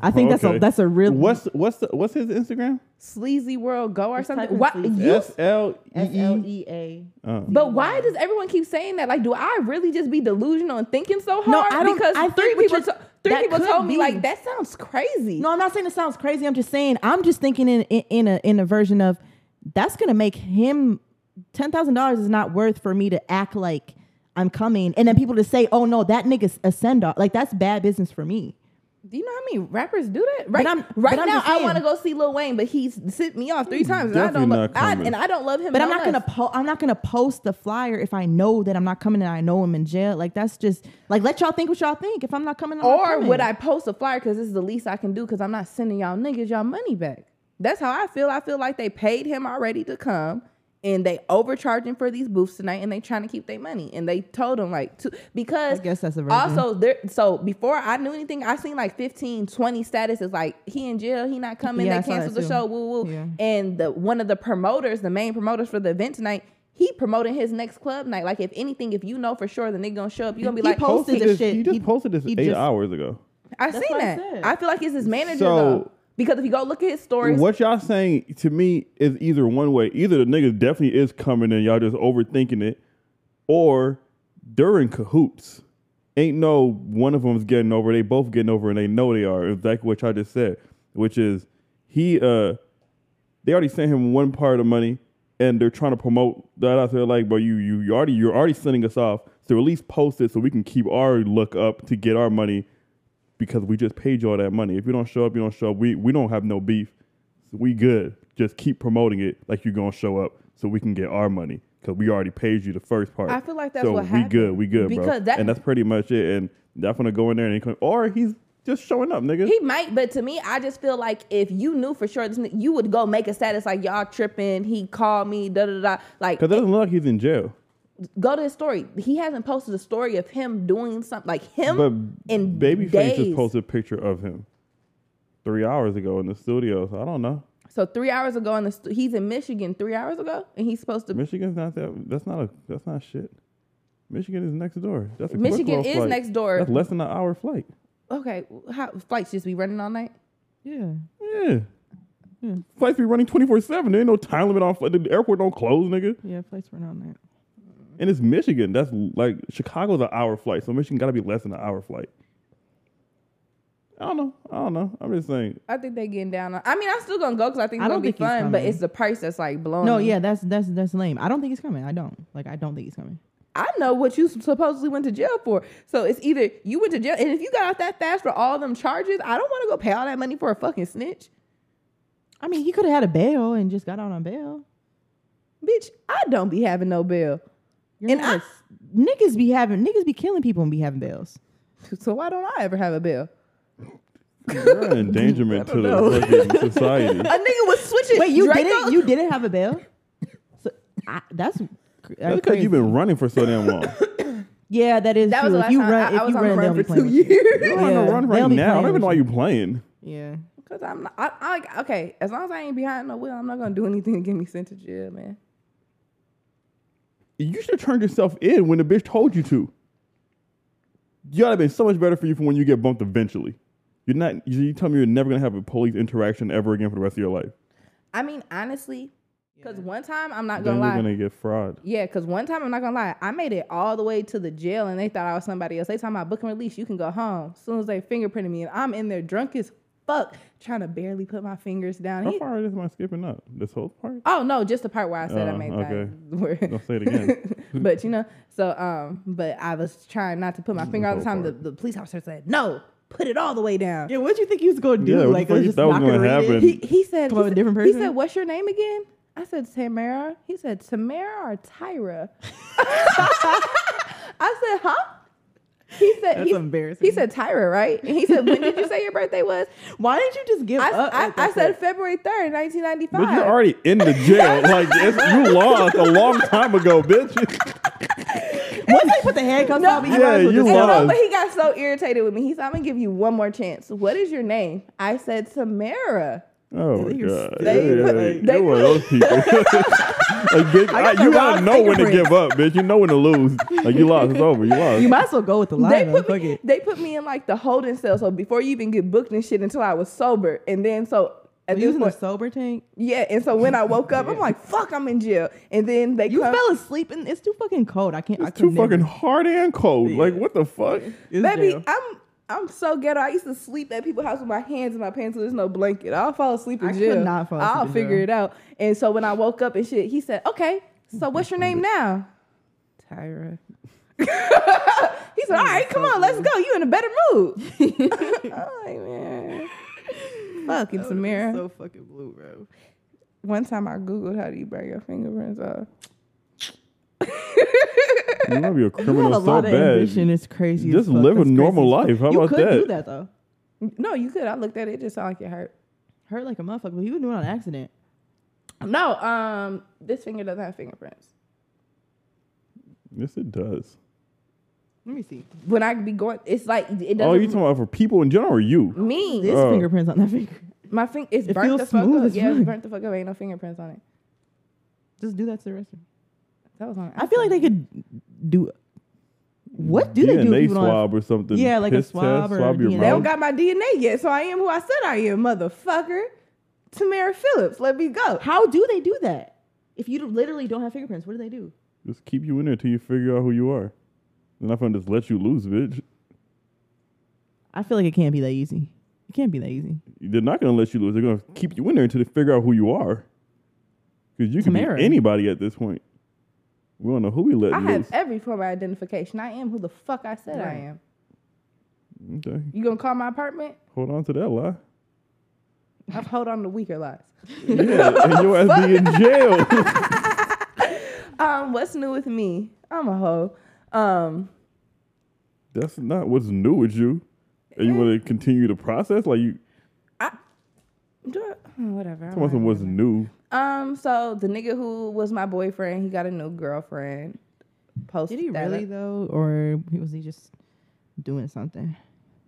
Speaker 2: I think that's a that's a real.
Speaker 1: What's what's the, what's his Instagram?
Speaker 3: Sleazy World Go or
Speaker 2: Just type
Speaker 3: something.
Speaker 2: in
Speaker 3: Why
Speaker 2: Sleazy.
Speaker 3: you?
Speaker 1: S L
Speaker 2: S L
Speaker 1: E E.
Speaker 2: E A.
Speaker 1: Uh,
Speaker 3: But why does everyone keep saying that? Like, do I really just be delusional and thinking so hard?
Speaker 2: No, I don't-
Speaker 3: because
Speaker 2: I
Speaker 3: three
Speaker 2: think what
Speaker 3: people,
Speaker 2: you're-
Speaker 3: to- three
Speaker 2: that
Speaker 3: people
Speaker 2: could
Speaker 3: told me
Speaker 2: be.
Speaker 3: like that sounds crazy.
Speaker 2: No, I'm not saying it sounds crazy. I'm just saying I'm just thinking in in, in a in a version of that's gonna make him ten thousand dollars is not worth for me to act like I'm coming, and then people to say, "Oh no, that nigga's a send off." Like that's bad business for me.
Speaker 3: Do you know how many rappers do that? Right,
Speaker 2: I'm-
Speaker 3: right now, I want to go see Lil Wayne, but he's sent me off three mm, times, and I don't, lo- I, and I don't love him.
Speaker 2: But I'm
Speaker 3: no
Speaker 2: not gonna po- I'm not gonna post the flyer if I know that I'm not coming and I know I'm in jail. Like that's just like let y'all think what y'all think. If I'm not coming, I'm not
Speaker 3: Or
Speaker 2: coming.
Speaker 3: would I post a flyer because this is the least I can do because I'm not sending y'all niggas y'all money back. That's how I feel. I feel like they paid him already to come and they overcharging for these booths tonight and they trying to keep their money. And they told him like to because
Speaker 2: I guess that's a version.
Speaker 3: also there so before I knew anything, I seen like 15, 20 statuses like he in jail, he not coming,
Speaker 2: Yeah,
Speaker 3: they
Speaker 2: saw
Speaker 3: canceled the show, woo woo.
Speaker 2: Yeah.
Speaker 3: And the one of the promoters, the main promoters for the event tonight, he promoting his next club night. Like if anything, if you know for sure the nigga gonna show up, you gonna be
Speaker 2: He
Speaker 3: like,
Speaker 2: posted
Speaker 1: Posted this,
Speaker 2: shit.
Speaker 1: He just
Speaker 2: He-
Speaker 1: posted this
Speaker 2: he
Speaker 1: eight
Speaker 2: just-
Speaker 1: hours ago.
Speaker 3: I
Speaker 2: That's
Speaker 3: seen
Speaker 2: what I
Speaker 3: that. I, feel like it's his manager
Speaker 1: So-
Speaker 3: though. Because if you go look at his stories,
Speaker 1: What y'all saying to me is either one way. Either the nigga definitely is coming and y'all just overthinking it, or they're in cahoots. Ain't no one of them's getting over. They both getting over and they know they are. Exactly what y'all just said, which is he uh they already sent him one part of money and they're trying to promote that out there like, but you you you already you're already sending us off. So at least post it so we can keep our look up to get our money because we just paid you all that money. If you don't show up, you don't show up. We we don't have no beef. So we good. Just keep promoting it like you're gonna show up so we can get our money because we already paid you the first part.
Speaker 3: I feel like that's
Speaker 1: so
Speaker 3: what
Speaker 1: we
Speaker 3: happened.
Speaker 1: good. We good, bro.
Speaker 3: That-
Speaker 1: and that's pretty much it. And that's gonna go in there and he come, or he's just showing up, nigga.
Speaker 3: he might, but to me, I just feel like if you knew for sure, this, you would go make a status like y'all tripping. He called me, da da da. Like
Speaker 1: Because it doesn't look like he's in jail.
Speaker 3: Go to his story. He hasn't posted a story of him doing something like him
Speaker 1: But
Speaker 3: in
Speaker 1: Babyface
Speaker 3: days.
Speaker 1: just posted a picture of him three hours ago in the studio. So I don't know.
Speaker 3: So three hours ago, in the st- he's in Michigan. Three hours ago, and he's supposed to.
Speaker 1: Michigan's not that. That's not a. That's not shit. Michigan is next door. That's a quick
Speaker 3: Michigan is
Speaker 1: flight.
Speaker 3: next door.
Speaker 1: That's less than an hour flight.
Speaker 3: Okay, how flights just be running all night?
Speaker 2: yeah.
Speaker 1: Yeah. yeah. Flights be running twenty four seven. There ain't no time limit on flight. The airport don't close, nigga.
Speaker 2: Yeah, flights run on that.
Speaker 1: And it's Michigan. That's like Chicago's an hour flight, so Michigan got to be less than an hour flight. I don't know. I don't know. I'm just saying.
Speaker 3: I think they getting down. On, I mean, I'm still gonna go because I think it's
Speaker 2: I
Speaker 3: gonna
Speaker 2: don't
Speaker 3: be
Speaker 2: think he's
Speaker 3: fun. But it's the price that's like blowing.
Speaker 2: No,
Speaker 3: me.
Speaker 2: yeah, that's that's that's lame. I don't think he's coming. I don't. Like I don't think he's coming.
Speaker 3: I know what you supposedly went to jail for. So it's either you went to jail, and if you got out that fast for all them charges, I don't want to go pay all that money for a fucking snitch,
Speaker 2: I mean, he could have had a bail and just got out on bail.
Speaker 3: bitch. I don't be having no bail,
Speaker 2: You're
Speaker 3: And
Speaker 2: not
Speaker 3: I-
Speaker 2: a s- niggas be having niggas be killing people and be having bails.
Speaker 3: so why don't I ever have a bail?
Speaker 1: You're an endangerment to
Speaker 3: know.
Speaker 1: the fucking society.
Speaker 3: A nigga was switching.
Speaker 2: Wait, you
Speaker 3: Draco-
Speaker 2: didn't you didn't have a bail? So I, that's cr-
Speaker 1: That's because you've been running for so damn long.
Speaker 2: Yeah, that is
Speaker 3: That was
Speaker 2: true.
Speaker 3: the
Speaker 2: If you
Speaker 3: last time
Speaker 2: run,
Speaker 3: I, I was
Speaker 2: you
Speaker 3: on the
Speaker 2: run,
Speaker 3: run for two
Speaker 2: playing with you.
Speaker 3: years.
Speaker 1: You're on
Speaker 2: Yeah,
Speaker 1: the run
Speaker 2: they'll
Speaker 1: right now. I don't even know why
Speaker 2: with
Speaker 1: you playing.
Speaker 2: Yeah.
Speaker 3: Cause I'm not, I, I like okay. As long as I ain't behind no wheel, I'm not gonna do anything to get me sent to jail, man.
Speaker 1: You should have turned yourself in when the bitch told you to. You ought to have been so much better for you for when you get bumped eventually. You're not. You, you tell me you're never gonna have a police interaction ever again for the rest of your life.
Speaker 3: I mean, honestly, because one time I'm not
Speaker 1: Then
Speaker 3: gonna lie.
Speaker 1: you're gonna get fraud.
Speaker 3: Yeah, because one time I'm not gonna lie, I made it all the way to the jail and they thought I was somebody else. They talking about book and release, you can go home. As soon as they fingerprinted me, and I'm in there drunk as fuck, trying to barely put my fingers down.
Speaker 1: How
Speaker 3: He-
Speaker 1: far is my skipping up? This whole part?
Speaker 3: oh no, just the part where I said I
Speaker 1: Oh,
Speaker 3: made
Speaker 1: okay.
Speaker 3: that. Where,
Speaker 1: Don't say it again.
Speaker 3: but you know, so um, but I was trying not to put my finger all the time. The, the police officer said, "No, put it all the way down."
Speaker 2: Yeah, what you think he was gonna do?
Speaker 1: Yeah,
Speaker 2: like,
Speaker 1: fuck you
Speaker 2: just
Speaker 1: thought was
Speaker 2: knock
Speaker 1: gonna happen?
Speaker 3: He he said
Speaker 2: Come
Speaker 3: he
Speaker 2: up a
Speaker 3: said-
Speaker 2: different
Speaker 3: He said, "What's your name again?" I said Tamara. He said Tamara or Tyra. I said, "Huh?" He said,
Speaker 2: That's
Speaker 3: he,
Speaker 2: embarrassing.
Speaker 3: He said Tyra, right? And he said, "When did you say your birthday was?"
Speaker 2: Why didn't you just give
Speaker 3: I,
Speaker 2: up?
Speaker 3: I, I said? February third, nineteen ninety five.
Speaker 1: But you're already in the jail. like it's, you lost a long time ago, bitch.
Speaker 2: Once they put the handcuffs
Speaker 3: No,
Speaker 2: on me, you
Speaker 1: Yeah,
Speaker 2: might as well
Speaker 1: you
Speaker 2: just
Speaker 3: And
Speaker 2: give
Speaker 1: lost.
Speaker 3: no, but he got so irritated with me. He said, "I'm gonna give you one more chance. What is your name?" I said Tamara.
Speaker 1: Oh my god.
Speaker 3: They
Speaker 1: Yeah,
Speaker 3: put-
Speaker 1: yeah,
Speaker 3: they
Speaker 1: you're one of those people. like, bitch,
Speaker 2: I
Speaker 1: I- you gotta know when to give up, bitch. You know when to lose. Like you lost. It's over. You lost.
Speaker 2: You might as well go with the
Speaker 3: They
Speaker 2: line. though.
Speaker 3: put me.
Speaker 2: it.
Speaker 3: They put me in like the holding cell. So before you even get booked and shit, until I was sober, and then so at
Speaker 2: Were
Speaker 3: this
Speaker 2: you using the
Speaker 3: point,
Speaker 2: sober tank?
Speaker 3: yeah. And so when I woke up, I'm like, "Fuck, I'm in jail." And then they
Speaker 2: You
Speaker 3: come,
Speaker 2: fell asleep and it's too fucking cold. I can't. I
Speaker 1: It's too
Speaker 2: could
Speaker 1: fucking
Speaker 2: never.
Speaker 1: hard and cold. Like what the fuck?
Speaker 2: It's
Speaker 3: baby.
Speaker 2: jail.
Speaker 3: I'm I'm so ghetto. I used to sleep at people's house with my hands in my pants. So there's no blanket. I'll fall asleep in
Speaker 2: I could
Speaker 3: jail.
Speaker 2: not fall asleep
Speaker 3: I'll figure it out. And so when I woke up and shit, he said, "Okay, so what's your name now?" Tyra. he said, "All right, come on, let's go. You in a better mood." I'm like, man, fucking Samara.
Speaker 2: So fucking blue, bro.
Speaker 3: One time I googled how do you burn your fingerprints off.
Speaker 1: You want to be a
Speaker 2: You have
Speaker 1: criminal
Speaker 2: a
Speaker 1: so
Speaker 2: lot of
Speaker 1: bad.
Speaker 2: ambition. It's crazy.
Speaker 1: Just live a normal life. How
Speaker 2: you
Speaker 1: about
Speaker 2: could
Speaker 1: that?
Speaker 2: do that though.
Speaker 3: No, you could. I looked at it. It just sounded like it hurt.
Speaker 2: Hurt like a motherfucker, but he was doing it on accident.
Speaker 3: No, um, this finger doesn't have fingerprints.
Speaker 1: Yes, it does.
Speaker 2: Let me see.
Speaker 3: When I be going, it's like it doesn't.
Speaker 1: Oh, you talking about for people in general or you?
Speaker 3: me?
Speaker 2: This
Speaker 1: Oh.
Speaker 2: fingerprints on that finger.
Speaker 3: My finger it's
Speaker 2: It
Speaker 3: burnt the fuck
Speaker 2: smooth
Speaker 3: up. Yeah, it's burnt the fuck up. Ain't no fingerprints on it.
Speaker 2: Just do that to the rest of them.
Speaker 3: That was on.
Speaker 2: I feel like they could do. What do they do?
Speaker 1: DNA
Speaker 2: people don't
Speaker 1: swab or something.
Speaker 2: Yeah, like a
Speaker 1: Piss
Speaker 2: swab
Speaker 1: test,
Speaker 2: or
Speaker 1: swab your
Speaker 2: DNA.
Speaker 3: They don't
Speaker 1: mouth.
Speaker 3: got my DNA yet, so I am who I said I am, motherfucker. Tamara Phillips, let me go.
Speaker 2: How do they do that? If you literally don't have fingerprints, what do they do?
Speaker 1: Just keep you in there till you figure out who you are. They're not gonna just let you lose, bitch.
Speaker 2: I feel like it can't be that easy. It can't be that easy.
Speaker 1: They're not gonna let you lose. They're gonna keep you in there until they figure out who you are. Because you can
Speaker 2: Tamara.
Speaker 1: be anybody at this point. We don't know who we let
Speaker 3: I
Speaker 1: loose.
Speaker 3: have every form of identification. I am who the fuck I said I am.
Speaker 1: okay,
Speaker 3: You gonna call my apartment?
Speaker 1: hold on to that lie.
Speaker 3: I've hold on to weaker lies.
Speaker 1: Yeah, and your ass be in jail.
Speaker 3: Um, what's new with me? I'm a hoe. Um,
Speaker 1: That's not what's new with you. And you want to continue the process? Like you,
Speaker 3: do- whatever. I'm
Speaker 1: tell me what's new.
Speaker 3: Um, so the nigga who was my boyfriend, he got a new girlfriend. Posted
Speaker 2: Did he really
Speaker 3: up.
Speaker 2: though, or was he just doing something?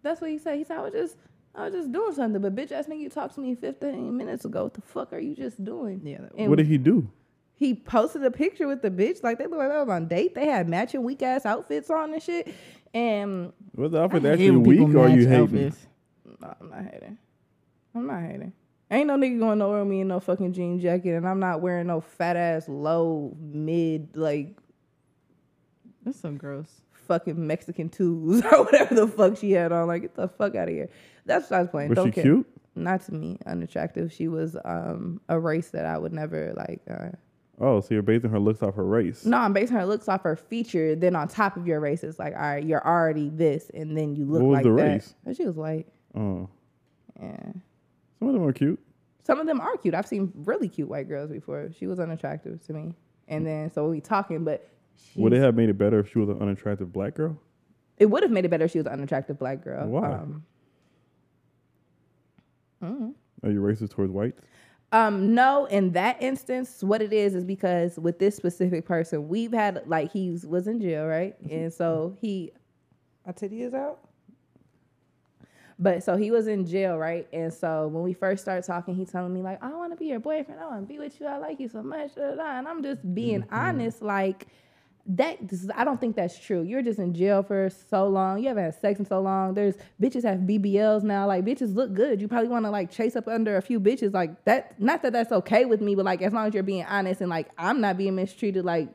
Speaker 3: That's what he said. He said I was just I was just doing something. But bitch ass nigga, you talked to me 15 minutes ago. What the fuck are you just doing?
Speaker 2: Yeah,
Speaker 3: And
Speaker 1: What did he do?
Speaker 3: he posted a picture with the bitch. Like they look like they was on date. They had matching weak ass outfits on and shit. And
Speaker 1: Was the outfit
Speaker 2: I
Speaker 1: actually weak or are you
Speaker 2: match
Speaker 1: hating?
Speaker 2: outfits.
Speaker 3: no, I'm not hating. I'm not hating. Ain't no nigga going nowhere with me in no fucking jean jacket, and I'm not wearing no fat ass low mid like
Speaker 2: That's so gross.
Speaker 3: fucking Mexican twos or whatever the fuck she had on. Like, get the fuck out of here. That's what I was playing.
Speaker 1: Was
Speaker 3: Don't
Speaker 1: she
Speaker 3: care.
Speaker 1: cute?
Speaker 3: Not to me, unattractive. She was um a race that I would never like. Uh,
Speaker 1: Oh, so you're basing her looks off her race.
Speaker 3: no, I'm basing her looks off her feature. Then on top of your race, it's like, all right, you're already this, and then you look
Speaker 1: What was
Speaker 3: like
Speaker 1: the
Speaker 3: that.
Speaker 1: race?
Speaker 3: And she was white.
Speaker 1: Oh,
Speaker 3: Yeah.
Speaker 1: some of them are cute.
Speaker 3: Some of them are cute. I've seen really cute white girls before. She was unattractive to me. And then so we talking, but
Speaker 1: Would it have made it better if she was an unattractive black girl?
Speaker 3: it would have made it better if she was an unattractive black girl.
Speaker 1: Why?
Speaker 3: Um, mm.
Speaker 1: Are you racist towards whites?
Speaker 3: Um, no, in that instance, what it is is because with this specific person, we've had like he was- was in jail, right? And so he, my titty is out. But so he was in jail, right? And so when we first started talking, he telling me like, "I want to be your boyfriend. I want to be with you. I like you so much." da, da." And I'm just being mm-hmm. honest, like that. is- I don't think that's true. You're just in jail for so long. You haven't had sex in so long. There's bitches have BBLs now. Like bitches look good. You probably want to like chase up under a few bitches like that. Not that that's okay with me, but like as long as you're being honest and like I'm not being mistreated, like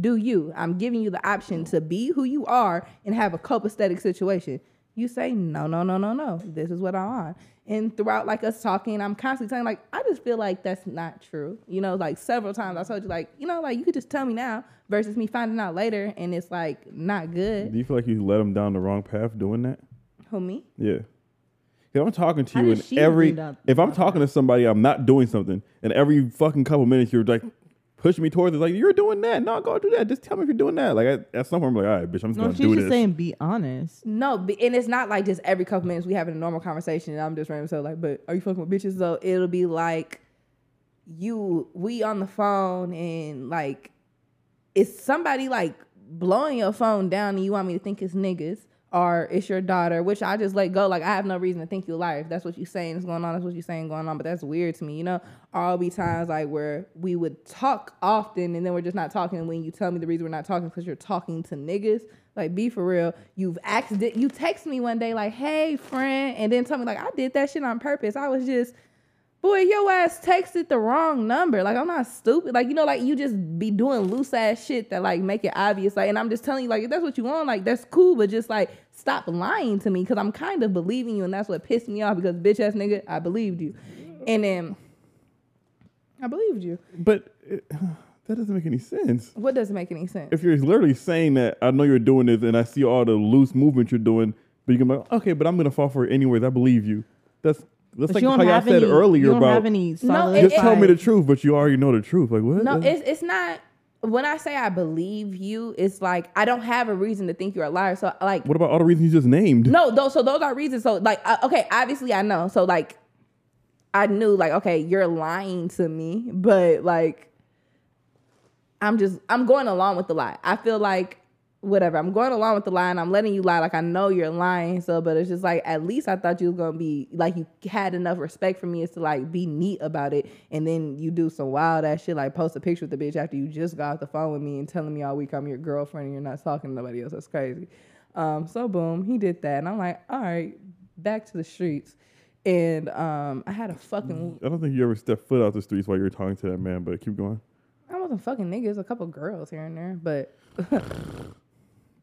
Speaker 3: do you? I'm giving you the option to be who you are and have a copacetic situation. You say no, no, no, no, no. This is what I want. And throughout like us talking, I'm constantly saying like I just feel like that's not true. You know, like several times I told you like you know like you could just tell me now versus me finding out later and it's like not good.
Speaker 1: Do you feel like you led him down the wrong path doing that?
Speaker 3: Who me?
Speaker 1: Yeah. If I'm talking to
Speaker 2: How
Speaker 1: you
Speaker 2: did
Speaker 1: and every if I'm talking to somebody, I'm not doing something, and every fucking couple minutes you're like pushing me towards it, like you're doing that. No, go do that. Just tell me if you're doing that. Like at, at some point, I'm like, all right, bitch, I'm just
Speaker 2: No,
Speaker 1: gonna
Speaker 2: she's
Speaker 1: do
Speaker 2: just
Speaker 1: this.
Speaker 2: saying be honest.
Speaker 3: No, but- and it's not like just every couple minutes we having a normal conversation and I'm just random so like, but are you fucking with bitches? So it'll be like you we on the phone and like it's somebody like blowing your phone down and you want me to think it's niggas or it's your daughter, which I just let go. Like I have no reason to think you're a liar. If that's what you're saying is going on, that's what you're saying going on. But that's weird to me, you know. I'll be times like where we would talk often and then we're just not talking. And when you tell me the reason we're not talking because you're talking to niggas, like be for real. You've accident you text me one day like, hey friend, and then tell me like I did that shit on purpose. I was just Boy, your ass texted the wrong number. Like I'm not stupid. Like you know, like you just be doing loose ass shit that like make it obvious. Like, and I'm just telling you, like if that's what you want, like that's cool. But just like stop lying to me because I'm kind of believing you, and that's what pissed me off. Because bitch ass nigga, I believed you, and then I believed you.
Speaker 1: But it, that doesn't make any sense.
Speaker 3: What doesn't make any sense?
Speaker 1: If you're literally saying that, I know you're doing this, and I see all the loose movement you're doing, but you can be like, okay, but I'm gonna fall for it anyways. I believe you. That's that's
Speaker 2: But
Speaker 1: like
Speaker 2: you don't
Speaker 1: how y'all
Speaker 2: have
Speaker 1: said
Speaker 2: any,
Speaker 1: earlier
Speaker 2: you don't
Speaker 1: about
Speaker 2: have any
Speaker 3: No,
Speaker 2: solid
Speaker 3: it-
Speaker 1: just tell me the truth, but you already know the truth. Like what?
Speaker 3: No, it's it's not. When I say I believe you, it's like I don't have a reason to think you're a liar. So like
Speaker 1: what about all the reasons you just named?
Speaker 3: No, those so those are reasons. So like, uh, okay, obviously I know. So like, I knew like, okay, you're lying to me, but like, I'm just I'm going along with the lie. I feel like whatever. I'm going along with the lie, and I'm letting you lie. Like I know you're lying. So, but it's just like at least I thought you was gonna be like you had enough respect for me as to like be neat about it, and then you do some wild ass shit like post a picture with the bitch after you just got off the phone with me and telling me all week I'm your girlfriend and you're not talking to nobody else. That's crazy. Um, so boom, he did that, and I'm like, all right, back to the streets. And um, I had a fucking
Speaker 1: I don't think you ever stepped foot out the streets while you were talking to that man. But keep going.
Speaker 3: I wasn't fucking niggas, a couple girls here and there, but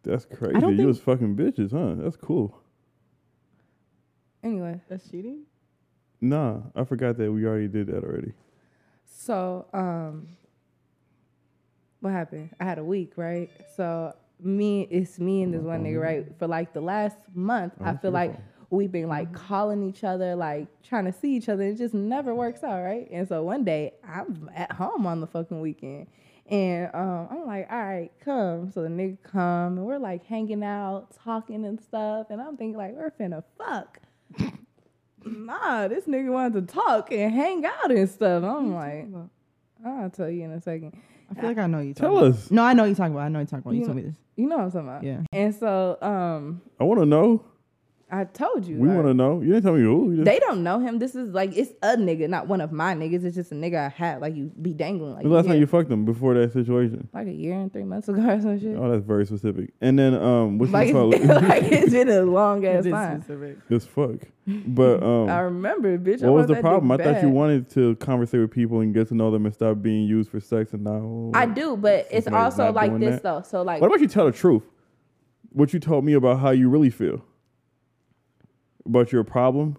Speaker 1: That's crazy.
Speaker 2: don't
Speaker 1: You
Speaker 2: think-
Speaker 1: was fucking bitches, huh? That's cool.
Speaker 3: anyway.
Speaker 2: That's cheating.
Speaker 1: Nah, I forgot that we already did that already.
Speaker 3: So, um, what happened? I had a week, right? So me, it's me and this one nigga, right? For like the last month,
Speaker 1: Oh,
Speaker 3: I feel like we've been like calling each other, like trying to see each other. It just never works out, right? And so one day I'm at home on the fucking weekend. And um, I'm like, all right, come. So the nigga come and we're like hanging out, talking and stuff. And I'm thinking like, we're finna fuck. nah, this nigga wanted to talk and hang out and stuff. I'm like, I'll tell you in a second.
Speaker 2: I feel like I know you.
Speaker 1: Tell
Speaker 2: talking
Speaker 1: us.
Speaker 2: About. No, I know you talking about. I know you talking about. You
Speaker 3: You
Speaker 2: told me this.
Speaker 3: You know what I'm talking about.
Speaker 2: Yeah.
Speaker 3: And so um
Speaker 1: I want to know.
Speaker 3: I told you.
Speaker 1: We
Speaker 3: like,
Speaker 1: want to know. You didn't tell me who. Just,
Speaker 3: They don't know him. This is like it's a nigga, not one of my niggas. It's just a nigga I had. Like you be dangling. Like
Speaker 1: the last
Speaker 3: yeah,
Speaker 1: time you fucked them before that situation.
Speaker 3: like a year and three months ago or some shit.
Speaker 1: Oh, that's very specific. And then um, what's
Speaker 3: like,
Speaker 1: you call
Speaker 3: it's,
Speaker 1: it?
Speaker 3: like it's been a long ass
Speaker 2: This
Speaker 3: time.
Speaker 2: specific.
Speaker 1: It's fuck. But um,
Speaker 3: I remember, bitch. I
Speaker 1: what was the problem? I
Speaker 3: dick
Speaker 1: thought you wanted to conversate with people and get to know them and stop being used for sex. And now
Speaker 3: I do, but it's also like this
Speaker 1: that?
Speaker 3: though. So like,
Speaker 1: What about you tell the truth? What you told me about how you really feel about your problem,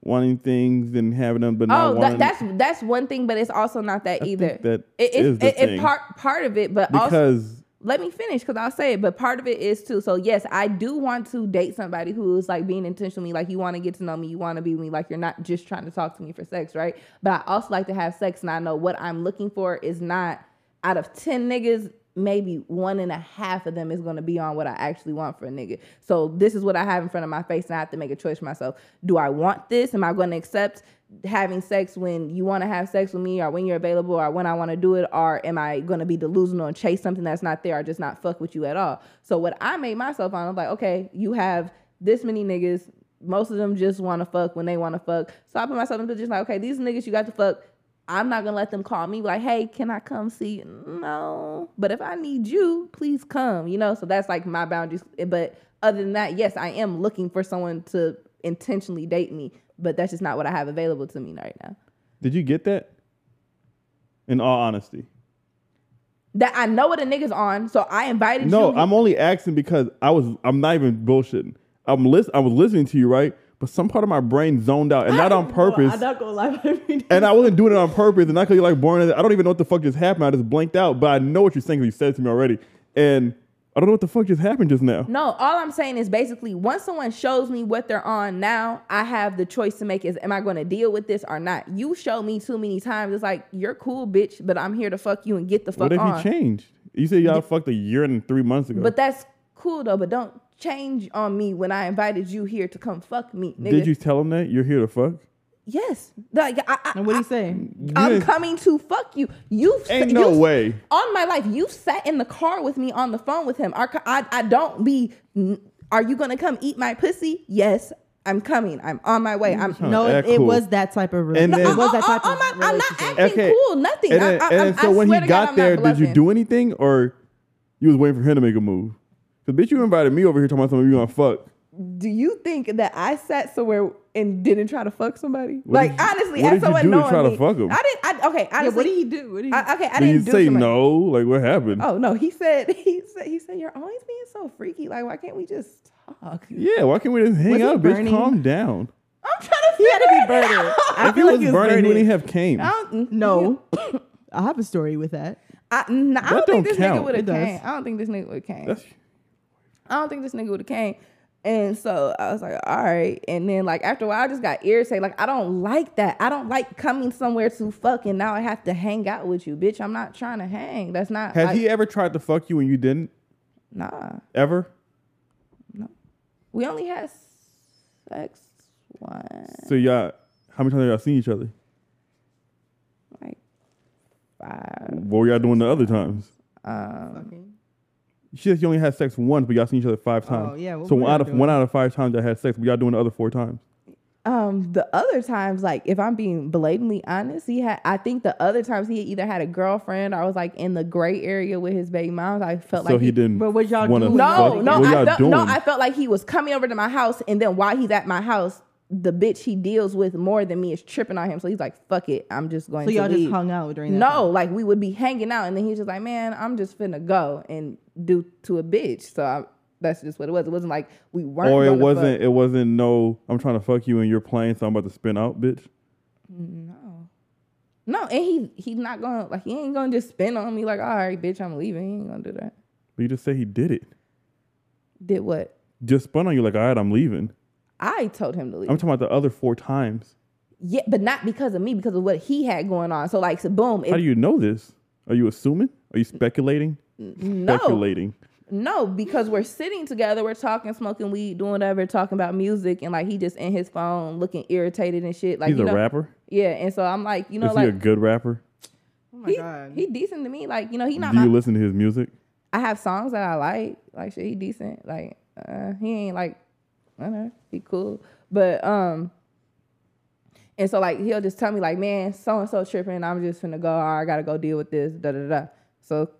Speaker 1: wanting things and having them, but not
Speaker 3: oh,
Speaker 1: wanting.
Speaker 3: that, that's that's one thing, but it's also not that
Speaker 1: I
Speaker 3: either.
Speaker 1: that
Speaker 3: it,
Speaker 1: is
Speaker 3: it, it
Speaker 1: thing.
Speaker 3: part part of it, but also
Speaker 1: because
Speaker 3: let me finish because I'll say it. But part of it is too. So yes, I do want to date somebody who is like being intentional with me. Like you want to get to know me, you want to be with me. Like you're not just trying to talk to me for sex, right? But I also like to have sex, and I know what I'm looking for is not out of ten niggas. Maybe one and a half of them is going to be on what I actually want for a nigga. So this is what I have in front of my face, and I have to make a choice for myself. Do I want this? Am I going to accept having sex when you want to have sex with me or when you're available or when I want to do it or am I going to be delusional and chase something that's not there or just not fuck with you at all. So what I made myself on, I'm like, okay, you have this many niggas. Most of them just want to fuck when they want to fuck. So I put myself in position like, okay, these niggas you got to fuck. I'm not gonna let them call me like, hey, can I come see you? No. But if I need you, please come. You know, so that's like my boundaries. But other than that, yes, I am looking for someone to intentionally date me. But that's just not what I have available to me right now.
Speaker 1: Did you get that? In all honesty.
Speaker 3: That I know what a nigga's on, so I invited
Speaker 1: No,
Speaker 3: you.
Speaker 1: I'm only asking because I was I'm not even bullshitting. I'm list I was listening to you, right? But some part of my brain zoned out and not on purpose.
Speaker 2: I'm not gonna lie. every day.
Speaker 1: And I wasn't doing it on purpose. And not because you're like born. I don't even know what the fuck just happened. I just blanked out. But I know what you're saying because you said it to me already. And I don't know what the fuck just happened just now.
Speaker 3: No, all I'm saying is basically once someone shows me what they're on now, I have the choice to make is am I going to deal with this or not? You show me too many times. It's like you're cool, bitch, but I'm here to fuck you and get the fuck
Speaker 1: What if
Speaker 3: on.
Speaker 1: he changed? You said y'all fucked a year and three months ago.
Speaker 3: But that's cool though. But don't change on me when I invited you here to come fuck me, nigga.
Speaker 1: Did you tell him that you're here to fuck?
Speaker 3: Yes. Like I, I,
Speaker 2: And what do you
Speaker 3: I-
Speaker 2: say?
Speaker 1: You
Speaker 3: I'm
Speaker 1: didn't-
Speaker 3: coming to fuck you. You
Speaker 1: Ain't no
Speaker 3: you-
Speaker 1: way.
Speaker 3: on my life. You sat in the car with me on the phone with him. Our I, I don't be. Are you gonna come eat my pussy? Yes, I'm coming. I'm on my way. I'm.
Speaker 1: Huh,
Speaker 2: No, it,
Speaker 1: act
Speaker 2: it was that type of.
Speaker 1: And
Speaker 2: no,
Speaker 1: then-
Speaker 2: it was that
Speaker 3: on-
Speaker 2: type
Speaker 3: on
Speaker 2: of.
Speaker 3: my- I'm not acting
Speaker 1: Okay.
Speaker 3: cool. Nothing.
Speaker 1: And then,
Speaker 3: I, I,
Speaker 1: and
Speaker 3: I
Speaker 1: so when he
Speaker 3: swear to God,
Speaker 1: got there, did you do anything or you was waiting for him to make a move? Cause bitch, you invited me over here talking about something you gonna fuck.
Speaker 3: Do you think that I sat somewhere and didn't try to fuck somebody?
Speaker 1: What
Speaker 3: like
Speaker 1: did you-
Speaker 3: honestly,
Speaker 1: what
Speaker 3: as
Speaker 1: did you
Speaker 3: someone
Speaker 1: do to
Speaker 3: knowing
Speaker 1: try to fuck him?
Speaker 3: I didn't. I, okay,
Speaker 2: Yeah, what did he do? What did he?
Speaker 3: I, okay, I
Speaker 1: Did
Speaker 3: didn't
Speaker 1: you
Speaker 3: do
Speaker 1: say
Speaker 3: too much.
Speaker 1: no? Like what happened?
Speaker 3: Oh no, he said he said he said you're always being so freaky. Like why can't we just talk?
Speaker 1: Yeah, why can't we just hang
Speaker 2: Was
Speaker 1: out, bitch? Calm down.
Speaker 3: I'm trying to
Speaker 2: He had to be
Speaker 3: figure it
Speaker 2: burning.
Speaker 3: out.
Speaker 2: I
Speaker 1: if he
Speaker 2: feel like
Speaker 1: was
Speaker 2: he was
Speaker 1: burning, he
Speaker 2: burning.
Speaker 1: wouldn't have came.
Speaker 3: I don't,
Speaker 2: No, I have a story with that.
Speaker 3: I, nah, I don't
Speaker 1: don't
Speaker 3: think this
Speaker 1: count.
Speaker 3: nigga would have
Speaker 2: It does.
Speaker 3: came. I don't think this nigga would have came.
Speaker 1: That's
Speaker 3: I don't think this nigga would have came. And so I was like, all right. And then like after a while, I just got irritated. Like I don't like that. I don't like coming somewhere to fuck and now I have to hang out with you, bitch. I'm not trying to hang. That's not.
Speaker 1: has
Speaker 3: like,
Speaker 1: he ever tried to fuck you and you didn't?
Speaker 3: Nah.
Speaker 1: Ever? No.
Speaker 3: We only had sex once,
Speaker 1: So y'all, how many times have y'all seen each other?
Speaker 3: like five.
Speaker 1: What were y'all doing the other times?
Speaker 3: Um,
Speaker 1: She said you only had sex once, but y'all seen each other five times.
Speaker 2: Oh, yeah, what
Speaker 1: so one
Speaker 2: y'all
Speaker 1: out of
Speaker 2: doing?
Speaker 1: one out of five times y'all had sex, but y'all doing the other four times.
Speaker 3: Um, the other times, like if I'm being blatantly honest, he had. I think the other times he either had a girlfriend or I was like in the gray area with his baby moms. I felt
Speaker 1: so
Speaker 3: like
Speaker 1: he, didn't.
Speaker 2: But what y'all
Speaker 1: wanna?
Speaker 3: No,
Speaker 1: fuck-
Speaker 3: no,
Speaker 1: what
Speaker 3: I felt
Speaker 1: doing?
Speaker 3: no. I felt like he was coming over to my house, and then while he's at my house, the bitch he deals with more than me is tripping on him. So he's like, "Fuck it, I'm just going."
Speaker 2: So
Speaker 3: to
Speaker 2: y'all just
Speaker 3: leave.
Speaker 2: hung out during that.
Speaker 3: No,
Speaker 2: time?
Speaker 3: like we would be hanging out, and then he's just like, "Man, I'm just finna go and do to a bitch." So I, that's just what it was. It wasn't like we weren't.
Speaker 1: or it wasn't.
Speaker 3: fuck.
Speaker 1: It wasn't. No, I'm trying to fuck you and you're playing, so I'm about to spin out, bitch.
Speaker 3: No, no, and he he's not gonna like he ain't gonna just spin on me like, "All right, bitch, I'm leaving." He ain't gonna do that.
Speaker 1: But you just say he did it.
Speaker 3: Did what?
Speaker 1: Just spun on you like, all right, I'm leaving.
Speaker 3: I told him to leave.
Speaker 1: I'm talking about the other four times.
Speaker 3: yeah, but not because of me, because of what he had going on. So like, so boom.
Speaker 1: How
Speaker 3: It,
Speaker 1: do you know this? Are you assuming? Are you speculating?
Speaker 3: no,
Speaker 1: Speculating.
Speaker 3: No, because we're sitting together, we're talking, smoking weed, doing whatever, talking about music, and like he just in his phone looking irritated and shit. Like
Speaker 1: He's
Speaker 3: you
Speaker 1: a rapper.
Speaker 3: Yeah, and so I'm like, you know,
Speaker 1: Is
Speaker 3: like
Speaker 1: he a good rapper?
Speaker 2: Oh my
Speaker 3: he,
Speaker 2: god.
Speaker 3: he decent to me. Like you know, he not
Speaker 1: Do
Speaker 3: my.
Speaker 1: you listen to his music?
Speaker 3: I have songs that I like. Like shit, he decent. Like uh, he ain't like, I don't know, he cool. But um, and so like he'll just tell me like, man, so and so tripping. I'm just finna go. Or I gotta go deal with this. Da da da. So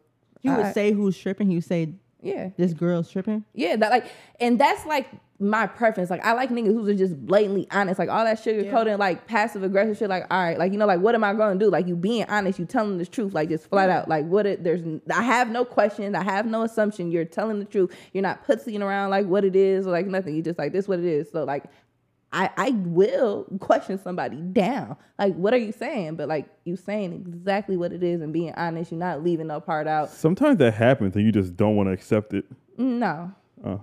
Speaker 2: He would
Speaker 3: I-
Speaker 2: say who's tripping. He would say
Speaker 3: yeah,
Speaker 2: this girl's tripping.
Speaker 3: Yeah, that like, and that's like my preference. Like, I like niggas who are just blatantly honest. Like all that sugar coating, like passive aggressive shit. Like, all right, like you know, like what am I going to do? Like you being honest, you telling the truth, like just flat out. Like what it? There's, I have no question, I have no assumption. You're telling the truth. You're not pussying around like what it is or like nothing. You just like this what it is. So like. I, I will question somebody down. Like, what are you saying? But like, you saying exactly what it is and being honest. You're not leaving no part out.
Speaker 1: Sometimes that happens and you just don't want to accept it.
Speaker 3: No,
Speaker 1: Oh.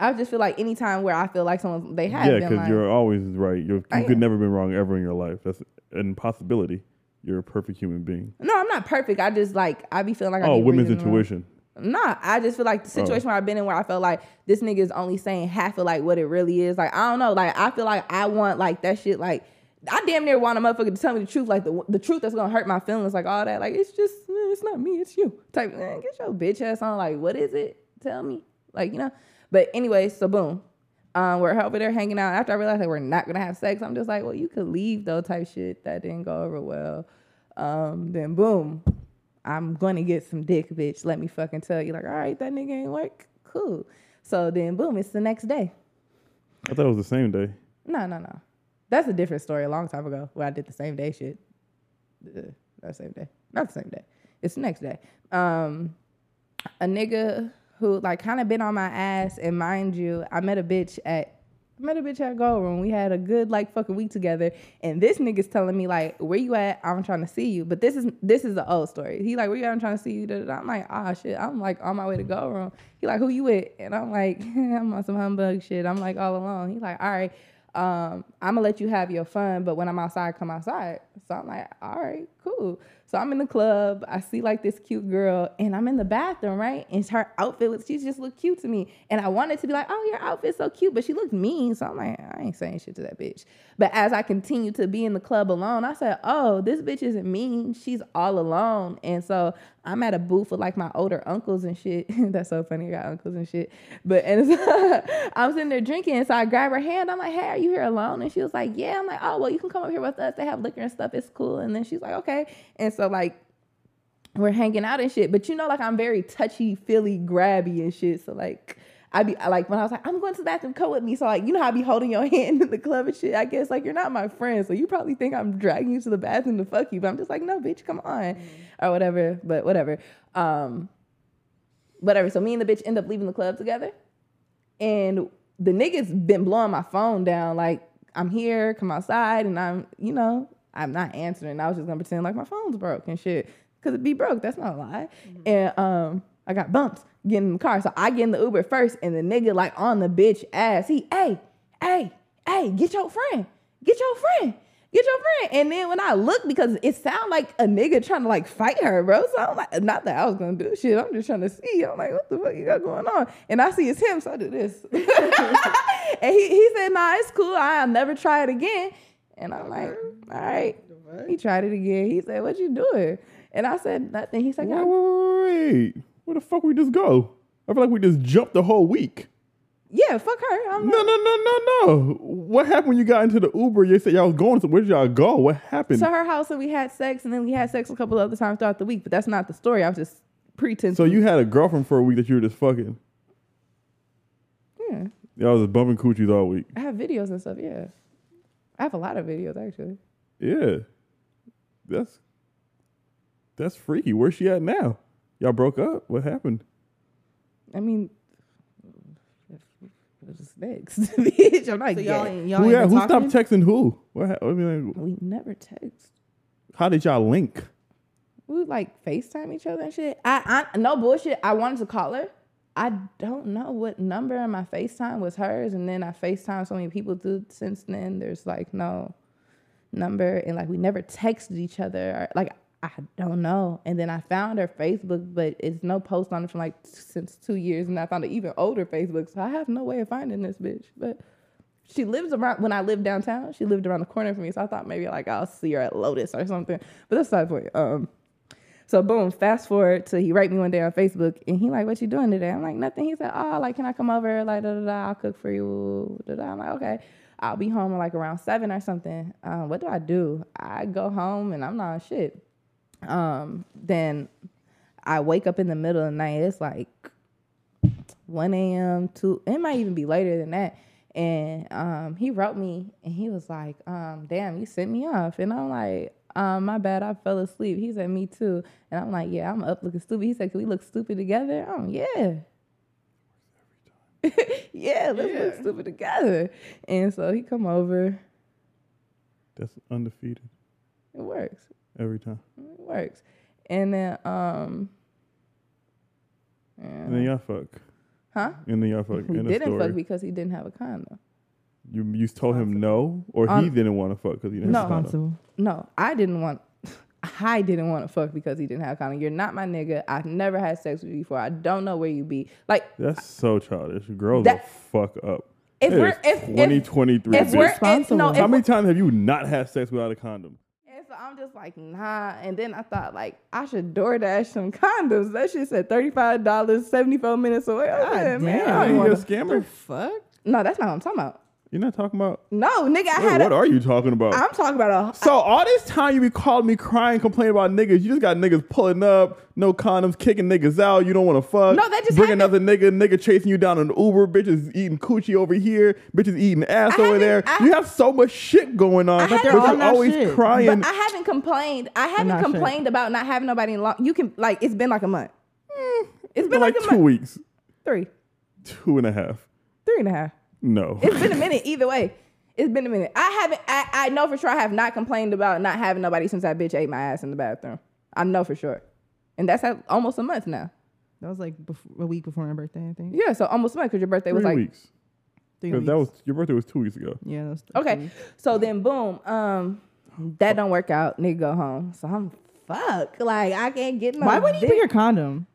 Speaker 3: I just feel like anytime where I feel like someone they have
Speaker 1: Yeah, because
Speaker 3: like,
Speaker 1: you're always right. You're, you
Speaker 3: I
Speaker 1: could
Speaker 3: am.
Speaker 1: never been wrong ever in your life. That's an impossibility. You're a perfect human being.
Speaker 3: no, I'm not perfect. I just like I be feeling like
Speaker 1: Oh, women's intuition.
Speaker 3: Nah, I just feel like the situation where I've been in where I felt like this nigga is only saying half of like what it really is. Like I don't know. Like I feel like I want like that shit. Like I damn near want a motherfucker to tell me the truth. Like the the truth that's gonna hurt my feelings. Like all that. Like it's just it's not me. It's you. Type man, get your bitch ass on. Like what is it? Tell me. Like you know. But anyway, so boom. Um, we're over there hanging out. After I realized that we're not gonna have sex, I'm just like, well, you could leave though. Type shit that didn't go over well. Um, then boom, I'm gonna get some dick, bitch. Let me fucking tell you, like, all right, that nigga ain't work. Cool. So then boom, it's the next day.
Speaker 1: I thought it was the same day.
Speaker 3: No, no, no. That's a different story a long time ago where I did the same day shit. Uh, Not the same day. Not the same day. It's the next day. Um, a nigga who like kind of been on my ass, and mind you, I met a bitch at met a bitch at Go Room. We had a good like fucking week together, and this nigga's telling me like, "Where you at? I'm trying to see you." But this is this is the old story. He like, "Where you at? I'm trying to see you." I'm like, "Ah shit." I'm like on my way to Go Room. He like, "Who you with?" And I'm like, "I'm on some humbug shit." I'm like all alone. He like, "All right." um, I'm gonna let you have your fun, but when I'm outside, come outside. So I'm like, all right, cool. So I'm in the club. I see like this cute girl, and I'm in the bathroom, right? And her outfit was she just looked cute to me, and I wanted to be like, oh, your outfit's so cute, but she looked mean. So I'm like, I ain't saying shit to that bitch. But as I continued to be in the club alone, I said, oh, this bitch isn't mean. She's all alone, and so I'm at a booth with like my older uncles and shit. That's so funny. I got uncles and shit. But and I'm sitting there drinking. So I grab her hand. I'm like, hey, are you here alone? And she was like, yeah. I'm like, oh, well, you can come up here with us. They have liquor and stuff. It's cool. And then she's like, okay. And so like we're hanging out and shit. But you know, like I'm very touchy, feely, grabby and shit. So like I be like when I was like, I'm going to the bathroom, come with me. So like, you know how I be holding your hand in the club and shit. I guess like you're not my friend, so you probably think I'm dragging you to the bathroom to fuck you. But I'm just like, no, bitch, come on, or whatever. But whatever. Um, whatever. So me and the bitch end up leaving the club together, and the nigga's been blowing my phone down. Like I'm here, come outside, and I'm, you know, I'm not answering. I was just gonna pretend like my phone's broke and shit, cause it be broke. That's not a lie. And um, I got bumps getting in the car, so I get in the Uber first, and the nigga like on the bitch ass. He, hey, hey, hey, get your friend, get your friend. Get your friend. And then when I look, because it sounded like a nigga trying to like fight her, bro. So I'm like, not that I was gonna do shit. I'm just trying to see. I'm like, what the fuck you got going on? And I see it's him, so I do this. and he, he said, nah, it's cool. I'll never try it again. And I'm like, all right. He tried it again. He said, what you doing? And I said, nothing. He
Speaker 1: said,
Speaker 3: "I-
Speaker 1: wait, wait, wait. Where the fuck we just go? I feel like we just jumped the whole week.
Speaker 3: yeah, fuck her. I'm
Speaker 1: No, no, no, no, no. What happened when you got into the Uber? You said y'all was going. So where did y'all go? What happened?
Speaker 3: to her house and we had sex, and then we had sex a couple other times throughout the week. But that's not the story. I was just pretending.
Speaker 1: So you had a girlfriend for a week that you were just fucking.
Speaker 3: yeah.
Speaker 1: Y'all was just bumping coochies all week.
Speaker 3: I have videos and stuff. Yeah, I have a lot of videos actually.
Speaker 1: Yeah. That's that's freaky. Where's she at now? Y'all broke up? What happened?
Speaker 3: I mean, what's next, bitch? I'm not
Speaker 2: So y'all,
Speaker 3: gay.
Speaker 2: ain't- y'all
Speaker 1: Who,
Speaker 2: ain't
Speaker 1: yeah, who
Speaker 2: talking?
Speaker 1: stopped texting who? What ha- I mean, like,
Speaker 3: We never text.
Speaker 1: how did y'all link?
Speaker 3: We like FaceTime each other and shit. I, I no bullshit. I wanted to call her. I don't know what number in my FaceTime was hers, and then I FaceTime so many people through since then. There's like no number, and like we never texted each other. Or, like I don't know. And then I found her Facebook, but it's no post on it from like since two years, and I found an even older Facebook. So I have no way of finding this bitch. But she lives around when I lived downtown. She lived around the corner from me, so I thought maybe like I'll see her at Lotus or something. But that's not the point. Um, so boom, fast forward to he write me one day on Facebook and he like, what you doing today? I'm like, nothing. He said, oh, like, can I come over? Like, da da da, I'll cook for you. Da, da. I'm like, okay. I'll be home like around seven or something. Um, what do I do? I go home and I'm not shit. Um, then I wake up in the middle of the night. It's like 1 a.m. to it might even be later than that. And um, he wrote me and he was like, um, damn, you sent me off. And I'm like, um, my bad, I fell asleep. He said, me too. And I'm like, yeah, I'm up looking stupid. He said, can we look stupid together? Oh, yeah. yeah, let's look stupid together. And so he come over.
Speaker 1: That's undefeated
Speaker 3: It works.
Speaker 1: Every time.
Speaker 3: It works. And then um
Speaker 1: And then y'all fuck.
Speaker 3: Huh?
Speaker 1: And then y'all fuck.
Speaker 3: We
Speaker 1: End of
Speaker 3: didn't
Speaker 1: story.
Speaker 3: fuck because he didn't have a condom.
Speaker 1: You you told him no, or he
Speaker 3: Um,
Speaker 1: didn't want to fuck because he didn't.
Speaker 3: No.
Speaker 1: have a condom?
Speaker 3: No, I didn't want I didn't want to fuck because he didn't have a condom. You're not my nigga. I've never had sex with you before. I don't know where you be. Like
Speaker 1: That's so childish. Girls
Speaker 3: That-
Speaker 1: will fuck up.
Speaker 3: If
Speaker 1: It
Speaker 3: we're-
Speaker 1: is
Speaker 3: if- if-
Speaker 1: 2023.
Speaker 3: if we're if, no,
Speaker 2: Responsible.
Speaker 3: if
Speaker 1: How many times have you not had sex without a condom?
Speaker 3: And so I'm just like, nah. And then I thought, like, I should DoorDash some condoms. That shit said $35, 74 minutes away. I
Speaker 2: God
Speaker 3: said, man,
Speaker 2: damn.
Speaker 3: I
Speaker 1: Are
Speaker 3: don't
Speaker 1: you a
Speaker 3: wanna-
Speaker 1: scammer?
Speaker 2: Fuck.
Speaker 3: No, that's not what I'm talking about.
Speaker 1: You're not talking about.
Speaker 3: No, nigga, I
Speaker 1: Wait,
Speaker 3: had
Speaker 1: what
Speaker 3: a,
Speaker 1: are you talking about?
Speaker 3: I'm talking about a.
Speaker 1: so all this time you be calling me crying, complaining about niggas. You just got niggas pulling up, no condoms, kicking niggas out. You don't want to fuck.
Speaker 3: No, that just
Speaker 1: bring
Speaker 3: happened-
Speaker 1: another nigga, nigga chasing you down an Uber. Bitches eating coochie over here. Bitches eating ass
Speaker 3: I
Speaker 1: over there.
Speaker 3: I-
Speaker 1: you have so much shit going on,
Speaker 3: But
Speaker 1: but
Speaker 3: they're
Speaker 1: you're
Speaker 2: all not
Speaker 1: always
Speaker 2: shit.
Speaker 1: crying.
Speaker 3: But I haven't complained. I haven't
Speaker 2: not sure.
Speaker 3: complained about not having nobody in long. You can like it's been like a month.
Speaker 1: Hmm.
Speaker 3: It's
Speaker 1: for
Speaker 3: been
Speaker 1: like
Speaker 3: like, a
Speaker 1: two
Speaker 3: month.
Speaker 1: weeks,
Speaker 3: Three,
Speaker 1: two and a half.
Speaker 3: three and a half.
Speaker 1: No,
Speaker 3: It's been a minute either way. It's been a minute. I haven't. I, I know for sure I have not complained about not having nobody since that bitch ate my ass in the bathroom. I know for sure, and that's at almost a month now.
Speaker 2: That was like bef- a week before my birthday, I think.
Speaker 3: Yeah, so almost a month because your birthday
Speaker 1: three
Speaker 3: was like
Speaker 1: weeks.
Speaker 2: Three
Speaker 1: 'Cause
Speaker 2: weeks.
Speaker 1: that was your birthday was two weeks ago.
Speaker 2: yeah, that was
Speaker 3: Okay, so then boom, um, that don't work out. Nigga go home. So I'm fuck. Like I can't get no.
Speaker 2: Why wouldn't you
Speaker 3: dick.
Speaker 2: bring your condom?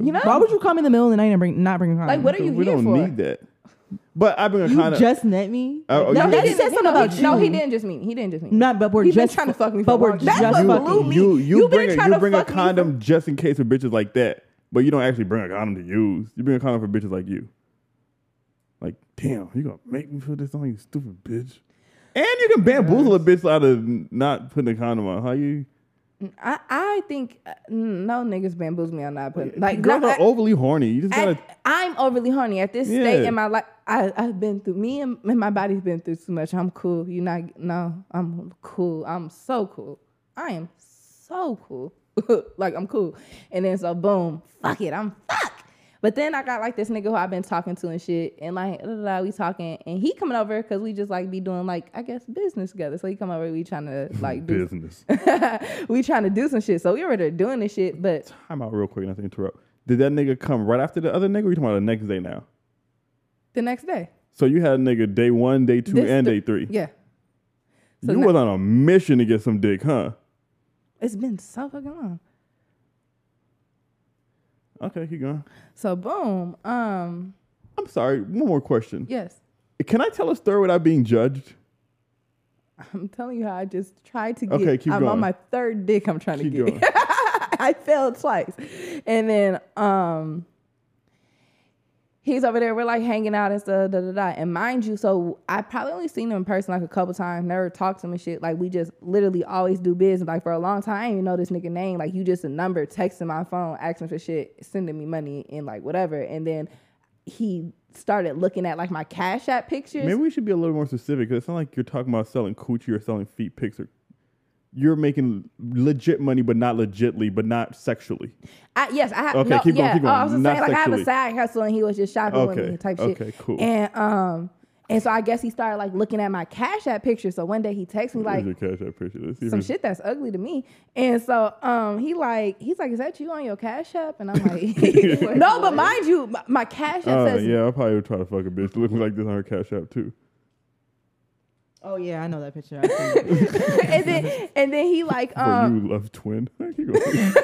Speaker 3: You know,
Speaker 2: Why would you come in the middle of the night and bring not bring a condom?
Speaker 3: Like, what are you
Speaker 1: we
Speaker 3: here
Speaker 1: don't
Speaker 3: for?
Speaker 1: need that. But I've been a
Speaker 2: you
Speaker 1: kind of.
Speaker 2: just met me?
Speaker 1: Oh, oh
Speaker 3: No,
Speaker 1: you-
Speaker 3: he
Speaker 2: he
Speaker 3: didn't.
Speaker 2: said something
Speaker 3: no,
Speaker 2: about
Speaker 3: he, No, he didn't just mean. He didn't just mean.
Speaker 2: Not, but we're
Speaker 3: He been
Speaker 2: just
Speaker 3: trying to fuck me for
Speaker 2: But
Speaker 3: a
Speaker 2: we're just
Speaker 3: That's what blew
Speaker 2: fucking.
Speaker 3: me.
Speaker 1: you you
Speaker 3: You've been
Speaker 1: bring a, you bring a
Speaker 3: fuck me
Speaker 1: condom just in case for bitches like that, but you don't actually bring a condom to use. You bring a condom for bitches like you. Like, damn, you gonna make me feel this on, you stupid bitch. And you can bamboozle a bitch out of not putting a condom on. How you?
Speaker 3: I, I think uh, no niggas bamboozle me on not putting like
Speaker 1: girls are overly horny. You just gotta.
Speaker 3: at- I'm overly horny at this
Speaker 1: Yeah.
Speaker 3: state in my life. I, I've been through me and, and my body's been through too much. I'm cool. You not no. I'm cool. I'm so cool. I am so cool. like I'm cool. And then so boom, fuck it. I'm fuck. But then I got like this nigga who I've been talking to and shit, and like da, da, da, we talking, and he coming over because we just like be doing like I guess business together. So he come over, we trying to like do,
Speaker 1: business.
Speaker 3: we trying to do some shit. So we were there doing this shit, but
Speaker 1: Time out real quick, not to interrupt. Did that nigga come right after the other nigga? Or you talking about the next day now?
Speaker 3: the next day,
Speaker 1: So you had a nigga day one, day two,
Speaker 3: This
Speaker 1: and
Speaker 3: the-
Speaker 1: day three.
Speaker 3: yeah. So
Speaker 1: you
Speaker 3: now-
Speaker 1: was on a mission to get some dick, huh?
Speaker 3: It's been so fucking long.
Speaker 1: Okay, keep going.
Speaker 3: So boom. Um.
Speaker 1: I'm sorry. One more question.
Speaker 3: Yes.
Speaker 1: Can I tell a story without being judged?
Speaker 3: I'm telling you how I just tried to get.
Speaker 1: Okay, keep
Speaker 3: I'm
Speaker 1: going.
Speaker 3: on my third dick. I'm trying
Speaker 1: Keep
Speaker 3: to get. I failed twice, and then um. He's over there. We're like hanging out and stuff. Da, da, da. And mind you, so I probably only seen him in person like a couple times. Never talked to him and shit. Like we just literally always do business. Like for a long time, I didn't even know this nigga name. Like you just a number, texting my phone, asking for shit, sending me money, and like whatever. And then he started looking at like my Cash App pictures.
Speaker 1: Maybe we should be a little more specific because It's not like you're talking about selling coochie or selling feet pics. Or you're making legit money, but not legitly, but not sexually.
Speaker 3: I, yes, I have.
Speaker 1: Okay,
Speaker 3: no,
Speaker 1: keep going,
Speaker 3: yeah.
Speaker 1: keep going.
Speaker 3: Oh, I was just
Speaker 1: Not
Speaker 3: saying, like, I have a side hustle, and he was just shopping with me, type shit.
Speaker 1: okay, cool.
Speaker 3: And um, and so I guess he started like looking at my Cash App picture. So one day he texts me like
Speaker 1: your cash app picture. Let's see
Speaker 3: some shit that's ugly to me, and so um, he like he's like, is that you on your Cash App? And I'm like, no, but mind you, my, my Cash App
Speaker 1: Oh
Speaker 3: says
Speaker 1: yeah, I probably would try to fuck a bitch looking like this on her cash app too.
Speaker 2: Oh yeah, I know that picture. I've seen it.
Speaker 3: and then and then he like
Speaker 1: For
Speaker 3: um
Speaker 1: you, love twin.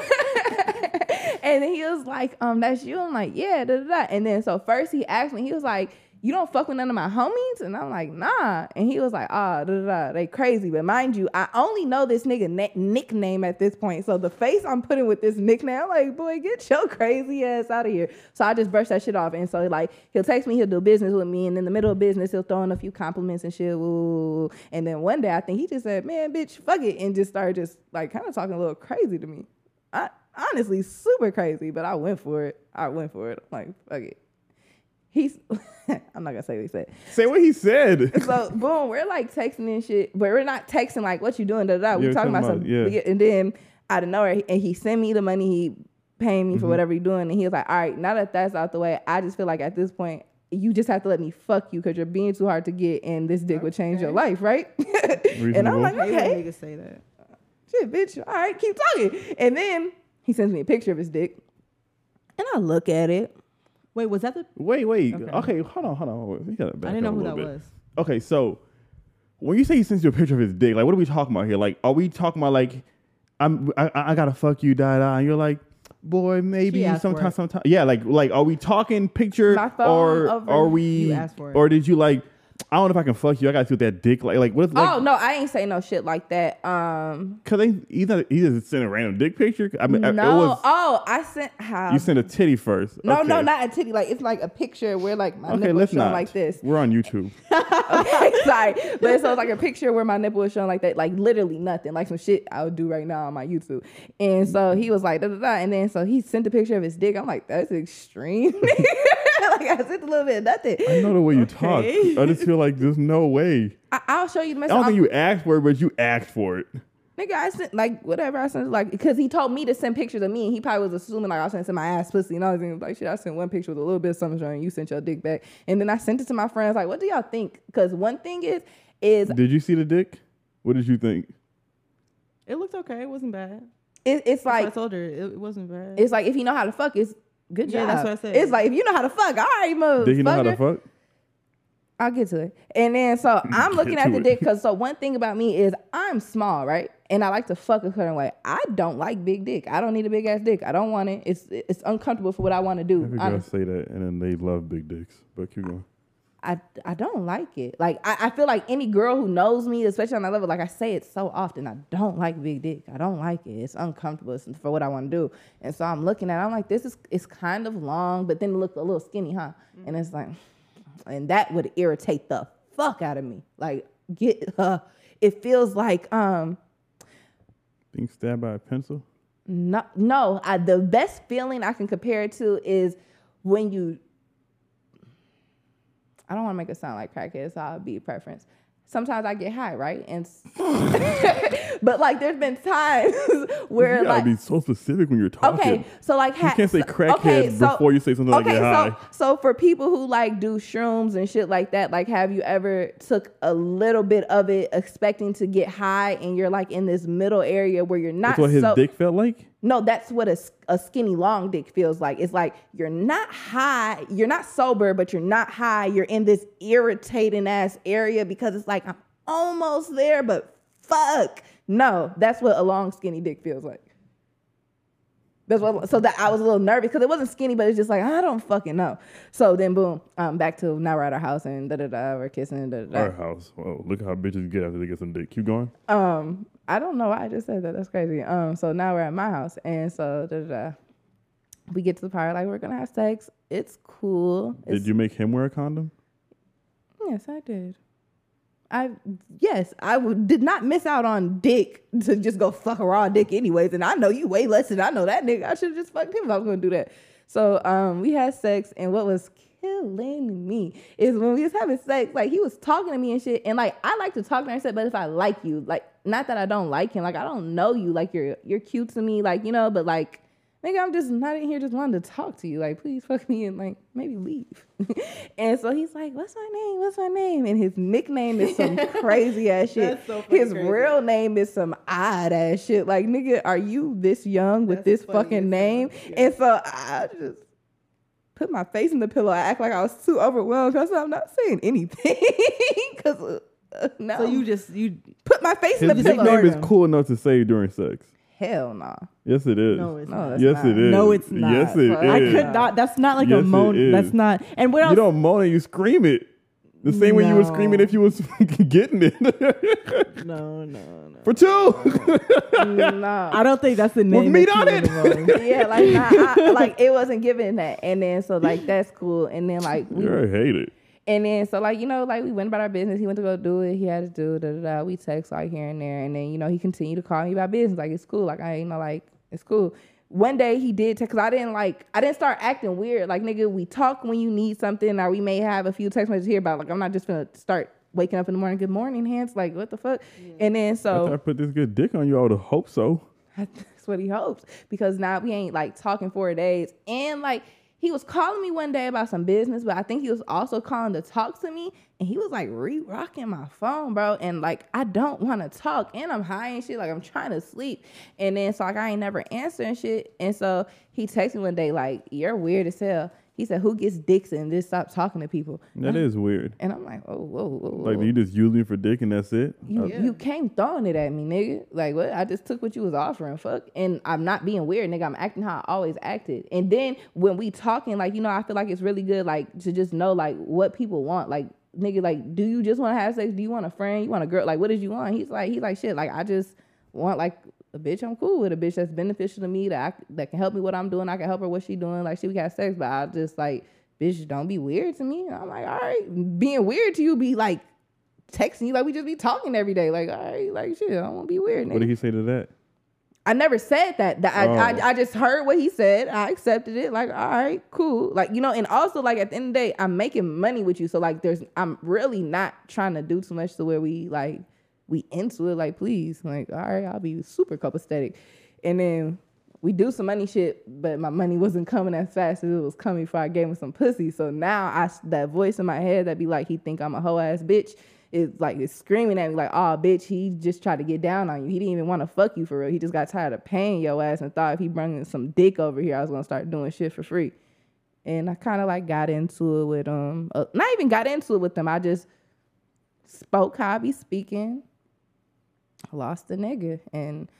Speaker 3: And then he was like, um, that's you. I'm like, yeah, da, da, da. And then so first he asked me, he was like, you don't fuck with none of my homies? And I'm like, nah. And he was like, ah, da, da, da. they crazy. But mind you, I only know this nigga na- nickname at this point. So the face I'm putting with this nickname, I'm like, boy, get your crazy ass out of here. So I just brushed that shit off. And so like, he'll text me, he'll do business with me. And in the middle of business, he'll throw in a few compliments and shit. Woo. And then one day I think he just said, man, bitch, fuck it. And just started just like kind of talking a little crazy to me. I honestly super crazy, but I went for it. I went for it. I'm like, fuck it. He's I'm not gonna say what he said.
Speaker 1: Say what he said.
Speaker 3: So boom, we're like texting and shit, but we're not texting like what you doing, da da. da. We
Speaker 1: Yeah,
Speaker 3: talking about
Speaker 1: talking
Speaker 3: some
Speaker 1: about- yeah.
Speaker 3: and then out of nowhere, and he sent me the money he paying me for
Speaker 1: Mm-hmm.
Speaker 3: whatever he doing, and he was like, all right, now that that's out the way, I just feel like at this point. You just have to let me fuck you because you're being too hard to get, and this dick would change your life, right? and I'm like,
Speaker 2: I hate when
Speaker 3: okay,
Speaker 2: niggas say that.
Speaker 3: shit, bitch. All right, keep talking. And then he sends me a picture of his dick, and I look at it.
Speaker 2: Wait, was that the?
Speaker 1: Wait, wait.
Speaker 2: Okay.
Speaker 1: Okay, hold on, hold on. We gotta back
Speaker 2: I didn't
Speaker 1: up
Speaker 2: know who that
Speaker 1: bit.
Speaker 2: was.
Speaker 1: Okay, so when you say he sends you a picture of his dick, like what are we talking about here? Like, are we talking about like I'm I, I gotta fuck you, da da. And you're like, boy, maybe
Speaker 2: asked for
Speaker 1: sometime, sometime. Yeah, like like are we talking picture or
Speaker 3: over.
Speaker 1: are we
Speaker 2: You asked for it.
Speaker 1: or did you like? I don't know if I can fuck you. I gotta feel that dick like. Like what if like?
Speaker 3: oh no, I ain't say no shit like that. Um,
Speaker 1: Cause they either he just sent a random dick picture. I mean,
Speaker 3: no.
Speaker 1: it was
Speaker 3: oh, I sent how.
Speaker 1: you sent a titty first.
Speaker 3: no, no, not a titty. Like it's like a picture where like my
Speaker 1: Okay,
Speaker 3: nipple is
Speaker 1: let's not.
Speaker 3: like this.
Speaker 1: We're on YouTube.
Speaker 3: okay, sorry, but so it's like a picture where my nipple is showing like that, like literally nothing, like some shit I would do right now on my YouTube. And so he was like, da, da, da. and then so he sent a picture of his dick. I'm like, that's extreme. like I sent a little bit of nothing.
Speaker 1: I know the way you
Speaker 2: Okay.
Speaker 1: talk. I just feel like there's no way.
Speaker 3: I, I'll show you the message.
Speaker 1: I don't think
Speaker 3: I'm-
Speaker 1: you asked for it, but you asked for it.
Speaker 3: Nigga, I sent like whatever I sent, like because he told me to send pictures of me, and he probably was assuming like I was sending my ass pussy, and I was thinking, like, shit, I sent one picture with a little bit of something showing you sent your dick back, and then I sent it to my friends, like, what do y'all think? Because one thing is, is
Speaker 1: Did you see the dick? What did you think?
Speaker 2: It looked okay. It wasn't bad.
Speaker 3: it, it's
Speaker 2: Like I told her, it, it wasn't bad.
Speaker 3: it's like if you know how to fuck, it's good job.
Speaker 2: Yeah, that's what I said.
Speaker 3: It's like if you know how to fuck, all right, motherfucker.
Speaker 1: Did he know how to fuck?
Speaker 3: I'll get to it. And then so I'm looking at the
Speaker 1: it.
Speaker 3: dick because so one thing about me is I'm small, right? And I like to fuck a certain way. I don't like big dick. I don't need a big ass dick. I don't want it. It's it's uncomfortable for what I want to do.
Speaker 1: Every
Speaker 3: Honestly.
Speaker 1: girl say that, and then they love big dicks. But keep going.
Speaker 3: I, I don't like it. Like I, I feel like any girl who knows me, especially on that level, like I say it so often, I don't like big dick. I don't like it. It's uncomfortable it's for what I want to do. And so I'm looking at it, I'm like, this is it's kind of long, but then it looked a little skinny, huh? And it's like, and that would irritate the fuck out of me. Like get uh it feels like um
Speaker 1: Being stabbed by a pencil.
Speaker 3: no, no. I, the best feeling I can compare it to is when you. I don't want to make it sound like crackhead, so I'll be preference. Sometimes I get high, right? And but like, there's been times where
Speaker 1: you gotta
Speaker 3: like
Speaker 1: be so specific when you're talking.
Speaker 3: Okay, so like ha-
Speaker 1: You can't say
Speaker 3: so-
Speaker 1: crackhead before you say something like get
Speaker 3: so
Speaker 1: high.
Speaker 3: so for people who like do shrooms and shit like that, like have you ever took a little bit of it expecting to get high and you're like in this middle area where you're not
Speaker 1: That's what his
Speaker 3: so
Speaker 1: dick felt like.
Speaker 3: No, that's what a, a skinny long dick feels like. It's like you're not high, you're not sober, but you're not high. You're in this irritating ass area because it's like I'm almost there, but fuck. No, that's what a long skinny dick feels like. That's what. So that I was a little nervous because it wasn't skinny, but it's just like I don't fucking know. So then, boom, um, back to now we're at our house and da da da, we're kissing da da
Speaker 1: Our
Speaker 3: da.
Speaker 1: house. Oh, look how bitches get after they get some dick. Keep going.
Speaker 3: Um, I don't know why I just said that. That's crazy. Um, so now we're at my house, and so da da da. We get to the part like we're gonna have sex. It's cool. It's,
Speaker 1: Did you make him wear a condom?
Speaker 3: Yes, I did. I yes, I w- did not miss out on dick to just go fuck a raw dick anyways. And I know you way less than I know that nigga. I should have just fucked him if I was gonna do that. So um, we had sex, and what was killing me is when we was having sex, like he was talking to me and shit, and like I like to talk to him but if I like you, like not that I don't like him, like I don't know you, like you're you're cute to me, like you know, but like nigga, I'm just not in here just wanting to talk to you. Like, please fuck me and like maybe leave. and so he's like, What's my name? What's my name? And his nickname is some crazy ass shit.
Speaker 2: So
Speaker 3: his
Speaker 2: crazy.
Speaker 3: real name is some odd ass shit. Like, nigga, are you this young with
Speaker 2: That's
Speaker 3: this fucking name?
Speaker 2: Yeah.
Speaker 3: And so I just put my face in the pillow. I act like I was too overwhelmed because I'm not saying anything. Because uh, no.
Speaker 2: So you just you
Speaker 3: put my face in the
Speaker 2: just
Speaker 3: pillow.
Speaker 1: nickname is cool enough to say during sex.
Speaker 3: Hell no.
Speaker 1: Yes, it is.
Speaker 2: no, it's
Speaker 3: No,
Speaker 2: not.
Speaker 1: yes,
Speaker 3: not.
Speaker 1: it is.
Speaker 2: No, it's not.
Speaker 1: Yes, it is.
Speaker 3: Fuck.
Speaker 2: I could not. That's not like
Speaker 1: Yes,
Speaker 2: a moan.
Speaker 1: is.
Speaker 2: That's not. And what else?
Speaker 1: You don't moan it, you scream it. The same way you were
Speaker 2: No.
Speaker 1: screaming if you was getting it.
Speaker 2: no, no, no.
Speaker 1: For two.
Speaker 3: no.
Speaker 2: I don't think that's the name.
Speaker 1: meat on it.
Speaker 2: would've
Speaker 3: yeah, like nah, I, like it wasn't given that, and then so like that's cool, and then like we,
Speaker 1: I hate it.
Speaker 3: and then so like you know like we went about our business. He went to go do it. He had to do. Da, da, da. We text like here and there, and then you know he continued to call me about business. Like it's cool. Like I you know like it's cool. One day he did text because I didn't like I didn't start acting weird. Like nigga, we talk when you need something, or we may have a few text messages here about. Like I'm not just gonna start waking up in the morning. Good morning, hands. Like what the fuck? And then so
Speaker 1: After I put this good dick on you, I would hope so.
Speaker 3: that's what he hopes because now we ain't like talking four days and like he was calling me one day about some business but i think he was also calling to talk to me and he was like re-rocking my phone bro and like i don't want to talk and i'm high and shit like i'm trying to sleep and then so like i ain't never answering shit and so he texted me one day like you're weird as hell He said, "Who gets dicks and just stop talking to people?"
Speaker 1: That is weird.
Speaker 3: And I'm like, "Oh, whoa, whoa, whoa."
Speaker 1: Like you just use me for dick and that's it.
Speaker 3: You,
Speaker 1: Uh,
Speaker 4: Yeah.
Speaker 3: you came throwing it at me, nigga. Like what? I just took what you was offering, fuck. And I'm not being weird, nigga. I'm acting how I always acted. And then when we talking, like you know, I feel like it's really good, like to just know like what people want. Like nigga, like do you just want to have sex? Do you want a friend? You want a girl? Like what did you want? He's like, he's like shit. Like I just want like a bitch. I'm cool with a bitch that's beneficial to me that I, that can help me what I'm doing. I can help her what she doing. Like she we got sex, but I just like bitch, don't be weird to me. I'm like, all right, being weird to you be like texting you like we just be talking every day. Like, all right, like shit, I don't to be weird.
Speaker 1: what
Speaker 3: Nigga.
Speaker 1: did he say to that?
Speaker 3: I never said that. That I,
Speaker 1: Oh.
Speaker 3: I I just heard what he said. I accepted it. Like, all right, cool. Like, you know, and also like at the end of the day, I'm making money with you. So like there's I'm really not trying to do too much to where we like we into it. Like, please. Like, all right, I'll be super copacetic. And then we do some money shit, but my money wasn't coming as fast as it was coming before I gave him some pussy. So now I that voice in my head that be like, he think I'm a hoe ass bitch is like is screaming at me like, oh bitch, he just tried to get down on you. He didn't even want to fuck you for real. He just got tired of paying your ass and thought if he brought some dick over here, I was gonna start doing shit for free. And I kind of like got into it with um, uh, not even got into it with them. I just spoke how I be speaking. Lost a nigga and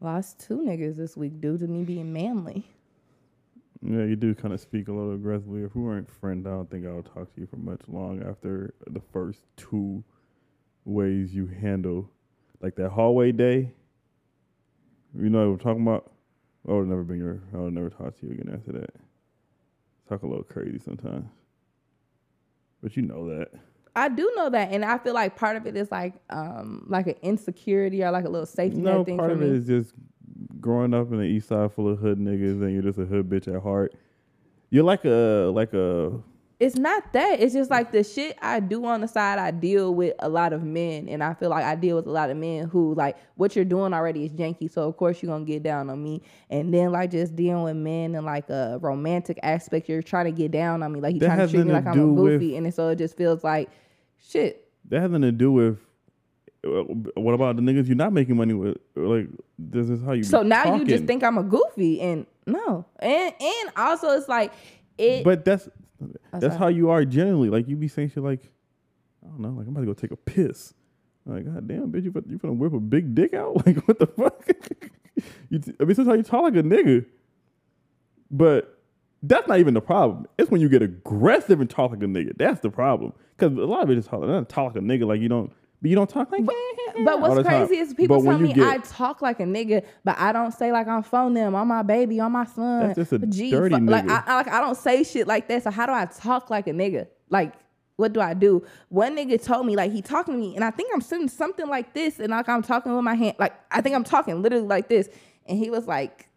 Speaker 3: lost two niggas this week due to me being manly.
Speaker 1: Yeah, you do kind of speak a little aggressively. If we weren't friends, I don't think I would talk to you for much long after the first two ways you handle, like that hallway day. You know what I'm talking about? I would never bring your. I would never talk to you again after that. Talk a little crazy sometimes, but you know that.
Speaker 3: I do know that, and I feel like part of it is like um like an insecurity or like a little safety
Speaker 1: No,
Speaker 3: net thing
Speaker 1: part
Speaker 3: for
Speaker 1: of
Speaker 3: me.
Speaker 1: it is just growing up in the east side full of hood niggas, and you're just a hood bitch at heart. You're like a like a
Speaker 3: it's not that. It's just like the shit I do on the side. I deal with a lot of men, and I feel like I deal with a lot of men who like what you're doing already is janky. So of course you're gonna get down on me, and then like just dealing with men and like a romantic aspect. You're trying to get down on me, like you trying to treat me like I'm a goofy, and so it just feels like shit.
Speaker 1: that has nothing to do with. uh, What about the niggas you're not making money with? Like this is how you.
Speaker 3: So now you just think I'm a goofy, and no, and and also it's like it.
Speaker 1: But that's that's
Speaker 3: sorry.
Speaker 1: how you are generally. Like you be saying shit like, I don't know, like I'm about to go take a piss. Like god damn, bitch, you put, you gonna whip a big dick out? Like what the fuck? you t- I mean, sometimes you talk like a nigga, but that's not even the problem. It's when you get aggressive and talk like a nigga. That's the problem. Because a lot of it is talk, not talk like a nigga. Like you don't, but you don't talk like.
Speaker 3: But
Speaker 1: all
Speaker 3: what's
Speaker 1: the time.
Speaker 3: crazy is people
Speaker 1: But
Speaker 3: tell me
Speaker 1: get-
Speaker 3: I talk like a nigga, but I don't say like I'm phone them on my baby, on my son.
Speaker 1: That's just a dirty
Speaker 3: fu- Like. I, I, like I don't say shit like that. So how do I talk like a nigga? Like what do I do? One nigga told me like he talking to me, and I think I'm saying something like this, and like I'm talking with my hand, like I think I'm talking literally like this, and he was like,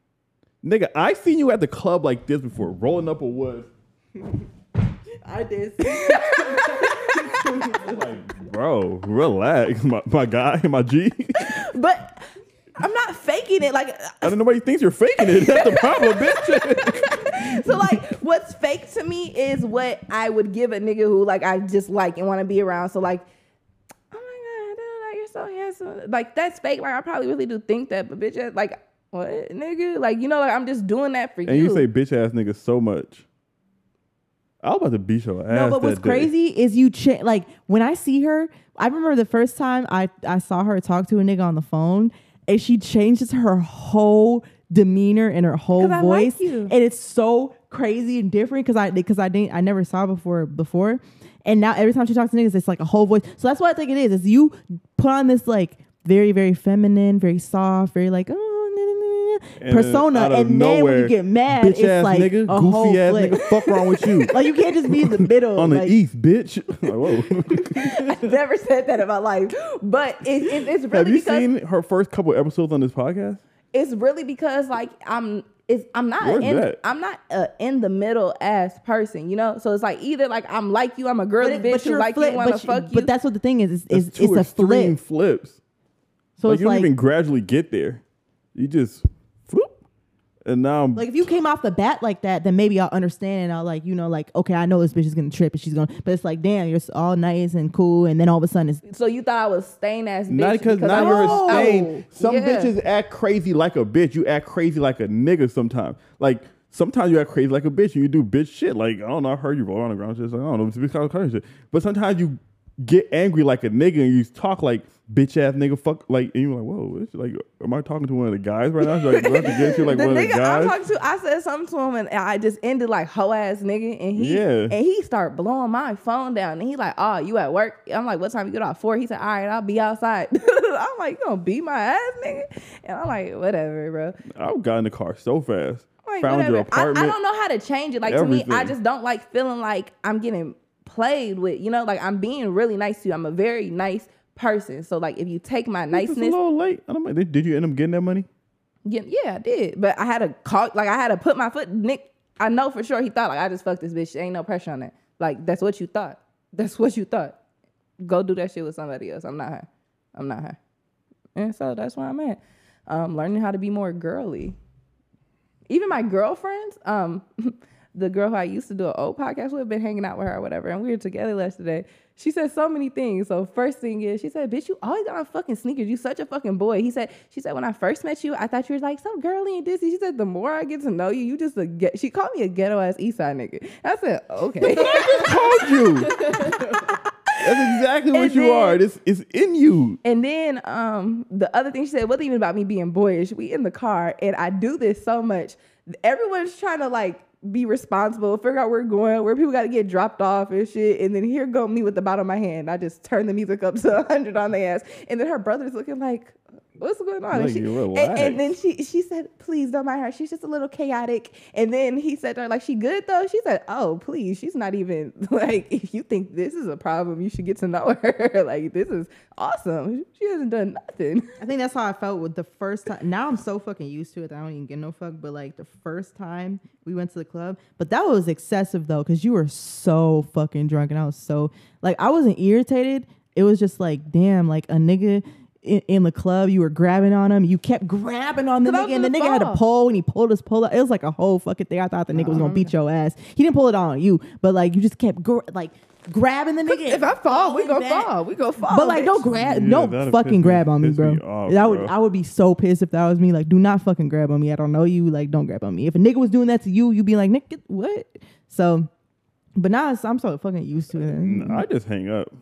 Speaker 1: Nigga, I seen you at the club like this before, rolling up a wood.
Speaker 2: I did.
Speaker 1: Like, bro, relax, my, my guy, my G.
Speaker 3: but I'm not faking it. Like
Speaker 1: I don't know why you thinks you're faking it. That's the problem, bitch.
Speaker 3: so like what's fake to me is what I would give a nigga who like I just like and want to be around. So like, oh my god, you're so handsome. Like that's fake. Like I probably really do think that, but bitch, like what nigga? Like you know, like I'm just doing that for
Speaker 1: and
Speaker 3: you.
Speaker 1: And you say bitch ass nigga so much. I was about to beat your ass.
Speaker 2: No, but what's
Speaker 1: that day.
Speaker 2: crazy is you cha- like when I see her. I remember the first time I I saw her talk to a nigga on the phone, and she changes her whole demeanor and her whole
Speaker 3: 'Cause I like
Speaker 2: voice,
Speaker 3: you.
Speaker 2: and it's so crazy and different because I because I didn't I never saw before before, and now every time she talks to niggas, it's like a whole voice. So that's what I think it is. Is you put on this like very very feminine, very soft, very like oh.
Speaker 1: And
Speaker 2: persona,
Speaker 1: out of
Speaker 2: and then when you get mad,
Speaker 1: bitch
Speaker 2: it's
Speaker 1: ass
Speaker 2: like
Speaker 1: nigga,
Speaker 2: a whole
Speaker 1: goofy ass
Speaker 2: flip.
Speaker 1: nigga, fuck wrong with you?
Speaker 2: Like you can't just be in the middle.
Speaker 1: On the
Speaker 2: like,
Speaker 1: east, bitch. like, whoa.
Speaker 3: I've never said that in my life, but it, it, it's really
Speaker 1: Have you
Speaker 3: because
Speaker 1: seen her first couple episodes on this podcast?
Speaker 3: it's really because like I'm it's I'm not
Speaker 1: Where's
Speaker 3: in
Speaker 1: that?
Speaker 3: I'm not a in the middle ass person, you know. So it's like either like I'm like you, I'm a girly
Speaker 2: But,
Speaker 3: bitch
Speaker 2: but
Speaker 3: who
Speaker 2: you're
Speaker 3: like
Speaker 2: flip,
Speaker 3: you, want to fuck you.
Speaker 2: but that's what the thing is. Is,
Speaker 1: That's
Speaker 2: is
Speaker 1: two
Speaker 2: it's a
Speaker 1: extreme
Speaker 2: flip.
Speaker 1: flips.
Speaker 2: So
Speaker 1: like
Speaker 2: it's
Speaker 1: you don't
Speaker 2: like
Speaker 1: even gradually get there. You just whoop. And now I'm
Speaker 2: like if you came off the bat like that, then maybe I'll understand and I'll like you know like okay, I know this bitch is gonna trip and she's gonna. But it's like damn, you're all nice and cool, and then all of a sudden it's
Speaker 3: so you thought I was staying ass bitch
Speaker 1: Not because now you're
Speaker 3: was-
Speaker 1: a stain.
Speaker 3: Oh,
Speaker 1: Some
Speaker 3: yeah.
Speaker 1: bitches act crazy like a bitch. You act crazy like a nigga sometimes. Like sometimes you act crazy like a bitch and you do bitch shit. Like I don't know, I heard you roll on the ground, shit. Like, I don't know, it's bitch kind of crazy shit. But sometimes you get angry like a nigga and you talk like bitch ass nigga fuck like and you're like whoa it's like am I talking to one of the guys right now? Like, do I have to get you like
Speaker 3: the
Speaker 1: one of the
Speaker 3: nigga
Speaker 1: guys?
Speaker 3: talking to, I said something to him and I just ended like hoe ass nigga, and he
Speaker 1: Yeah.
Speaker 3: and he started blowing my phone down, and he like, oh, you at work? I'm like, what time you get off? Four. He said, all right, I'll be outside. I'm like, you gonna beat my ass, nigga? And I'm like, whatever, bro.
Speaker 1: I got in the car so fast.
Speaker 3: Like,
Speaker 1: Found your
Speaker 3: whatever. I,
Speaker 1: apartment.
Speaker 3: I don't know how to change it. Like to me, I just don't like feeling like I'm getting played with. You know, like I'm being really nice to you. I'm a very nice person. So like, if you take my
Speaker 1: niceness, It's a little late. I don't. Did, did you end up getting that money?
Speaker 3: yeah, yeah, I did. But I had to call, like I had to put my foot. Nick, I know for sure he thought like I just fucked this bitch. Ain't no pressure on that. Like that's what you thought. That's what you thought. Go do that shit with somebody else. I'm not her. I'm not her. And so that's where I'm at. Um, learning how to be more girly. Even my girlfriends, um, the girl who I used to do an old podcast with, been hanging out with her or whatever, and we were together yesterday. She said so many things. So first thing is, she said, "Bitch, you always got on fucking sneakers. You such a fucking boy." He said, "She said when I first met you, I thought you were like so girly and dizzy." She said, "The more I get to know you, you just a get." She called me a ghetto ass East Side nigga. I said, "Okay."
Speaker 1: I just told you. That's exactly what
Speaker 3: And
Speaker 1: you
Speaker 3: then-
Speaker 1: are. It's, it's in you.
Speaker 3: And then um, the other thing she said wasn't even about me being boyish. We in the car, and I do this so much. Everyone's trying to like be responsible, figure out where we're going, where people got to get dropped off and shit. And then here go me with the bottle of my hand. I just turn the music up to hundred on the ass, and then her brother's looking like. What's going on?
Speaker 1: Like,
Speaker 3: and, she, and, and then she she said, "Please don't mind her. She's just a little chaotic." And then he said to her, "Like she good though?" She said, "Oh, please. She's not even like. If you think this is a problem, you should get to know her. like this is awesome. She hasn't done nothing."
Speaker 2: I think that's how I felt with the first time. Now I'm so fucking used to it that I don't even get no fuck. But like the first time we went to the club, but that was excessive though, because you were so fucking drunk, and I was so like I wasn't irritated. It was just like, damn, like a nigga. In, in the club, you were grabbing on him. You kept grabbing on the
Speaker 3: 'Cause I
Speaker 2: nigga, and the
Speaker 3: the
Speaker 2: nigga had a
Speaker 3: bar.
Speaker 2: pole, and he pulled his pole. out. It was like a whole fucking thing. I thought the nigga was gonna uh-huh. beat your ass. He didn't pull it on you, but like you just kept gr- like grabbing the nigga.
Speaker 3: if I fall, we
Speaker 2: pulling
Speaker 3: gonna
Speaker 2: back.
Speaker 3: fall. We gonna fall.
Speaker 2: But like,
Speaker 3: bitch.
Speaker 2: don't grab,
Speaker 1: Yeah,
Speaker 2: don't fucking
Speaker 1: piss me-
Speaker 2: grab on me, bro.
Speaker 1: me off,
Speaker 2: that would,
Speaker 1: bro.
Speaker 2: I would be so pissed if that was me. Like, do not fucking grab on me. I don't know you. Like, don't grab on me. If a nigga was doing that to you, you'd be like, nigga, what? So, but now I'm so fucking used to it.
Speaker 1: No, I just hang up.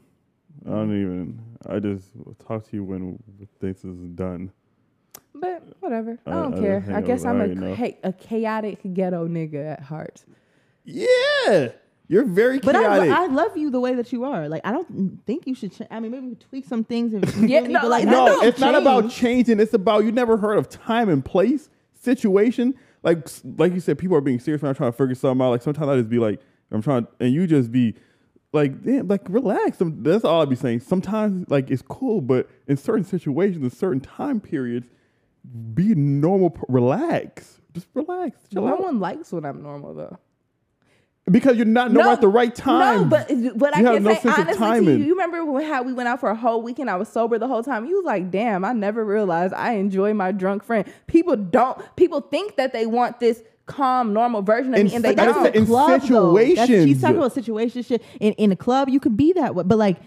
Speaker 1: I don't even. I just talk to you when things is done.
Speaker 3: But whatever. I
Speaker 1: I-
Speaker 3: don't
Speaker 1: I
Speaker 3: care. I guess I'm a,
Speaker 1: you
Speaker 3: a chaotic ghetto nigga at heart.
Speaker 1: Yeah, you're very chaotic.
Speaker 2: But I. I love you the way that you are. Like, I don't think you should. Ch- I mean, maybe tweak some things. If you
Speaker 3: Yeah,
Speaker 2: me,
Speaker 3: no,
Speaker 2: but,
Speaker 3: like,
Speaker 2: that
Speaker 1: no,
Speaker 2: don't
Speaker 1: it's not about changing. It's about you never heard of time and place situation. Like like you said, people are being serious when I'm trying to figure something out. Like sometimes I just be like, I'm trying, and you just be like, damn, like relax. That's all I be saying. Sometimes like it's cool, but in certain situations, in certain time periods, be normal. Relax. Just relax. Chill
Speaker 3: No
Speaker 1: out.
Speaker 3: one likes when I'm normal though.
Speaker 1: because you're not normal at the right time.
Speaker 3: No, but but I
Speaker 1: You have
Speaker 3: can
Speaker 1: no
Speaker 3: say honestly to you, you remember when, how we went out for a whole weekend? I was sober the whole time. You was like, "Damn, I never realized I enjoy my drunk friend." People don't. People think that they want this calm, normal version of
Speaker 1: In
Speaker 3: me, and they
Speaker 1: that's
Speaker 3: don't.
Speaker 1: in
Speaker 2: club, though.
Speaker 1: Situations.
Speaker 2: she's talking about situation shit. In in a club, you can be that way, but like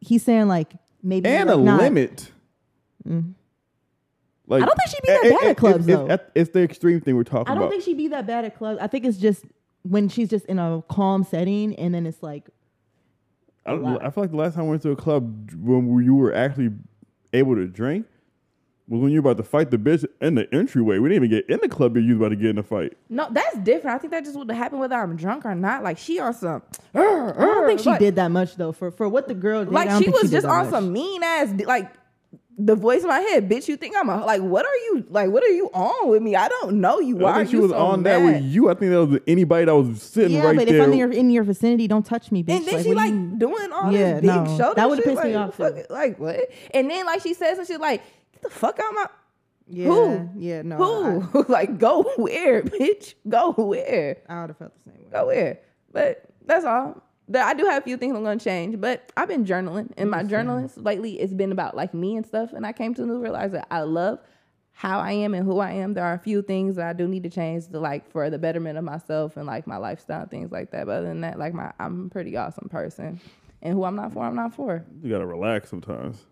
Speaker 2: he's saying, like maybe
Speaker 1: and
Speaker 2: like
Speaker 1: a
Speaker 2: not-
Speaker 1: limit. Mm. Like,
Speaker 2: I don't think she'd be eh, that
Speaker 1: it-
Speaker 2: bad
Speaker 1: it-
Speaker 2: at eh, clubs,
Speaker 1: it's,
Speaker 2: though.
Speaker 1: It's, it's the extreme thing we're talking about.
Speaker 2: I don't
Speaker 1: about.
Speaker 2: think she'd be that bad at clubs. I think it's just when she's just in a calm setting, and then it's like
Speaker 1: I. I feel like the last time I went to a club when you were actually able to drink was when you were about to fight the bitch in the entryway. We didn't even get in the club yet. You was about to get in a fight.
Speaker 3: no, that's different. I think that just would happen whether I'm drunk or not. Like she on some. I
Speaker 2: I don't think she
Speaker 3: like,
Speaker 2: did that much though. For for what the girl did,
Speaker 3: Like she was
Speaker 2: did
Speaker 3: just
Speaker 2: that
Speaker 3: on
Speaker 2: much.
Speaker 3: some mean ass like. The voice in my head, bitch. You think I'm a like? What are you like? What are you on with me? I don't know you. Why
Speaker 1: I think
Speaker 3: are
Speaker 1: she
Speaker 3: you
Speaker 1: was
Speaker 3: so
Speaker 1: on
Speaker 3: mad?
Speaker 1: that with you. I think that was anybody that was sitting there.
Speaker 2: Yeah,
Speaker 1: right
Speaker 2: but
Speaker 1: there.
Speaker 2: if I'm in your, in your vicinity, don't touch me, bitch.
Speaker 3: And then
Speaker 2: Like,
Speaker 3: she like
Speaker 2: you-
Speaker 3: doing all
Speaker 2: Yeah,
Speaker 3: this big
Speaker 2: no.
Speaker 3: shoulder
Speaker 2: That would've
Speaker 3: shit,
Speaker 2: pissed me
Speaker 3: like,
Speaker 2: off,
Speaker 3: fuck Like what? And then like she says and she's like, get the fuck out my
Speaker 2: yeah,
Speaker 3: who?
Speaker 2: yeah, no,
Speaker 3: who? like go where, bitch? Go where?
Speaker 2: I, I would have felt the same way.
Speaker 3: Go where? But that's all. That I do have a few things I'm gonna change, but I've been journaling, and my journaling lately it's been about like me and stuff. And I came to realize that I love how I am and who I am. There are a few things that I do need to change to like for the betterment of myself and like my lifestyle and things like that. But other than that, like my I'm a pretty awesome person, and who I'm not for, I'm not for.
Speaker 1: you gotta relax sometimes.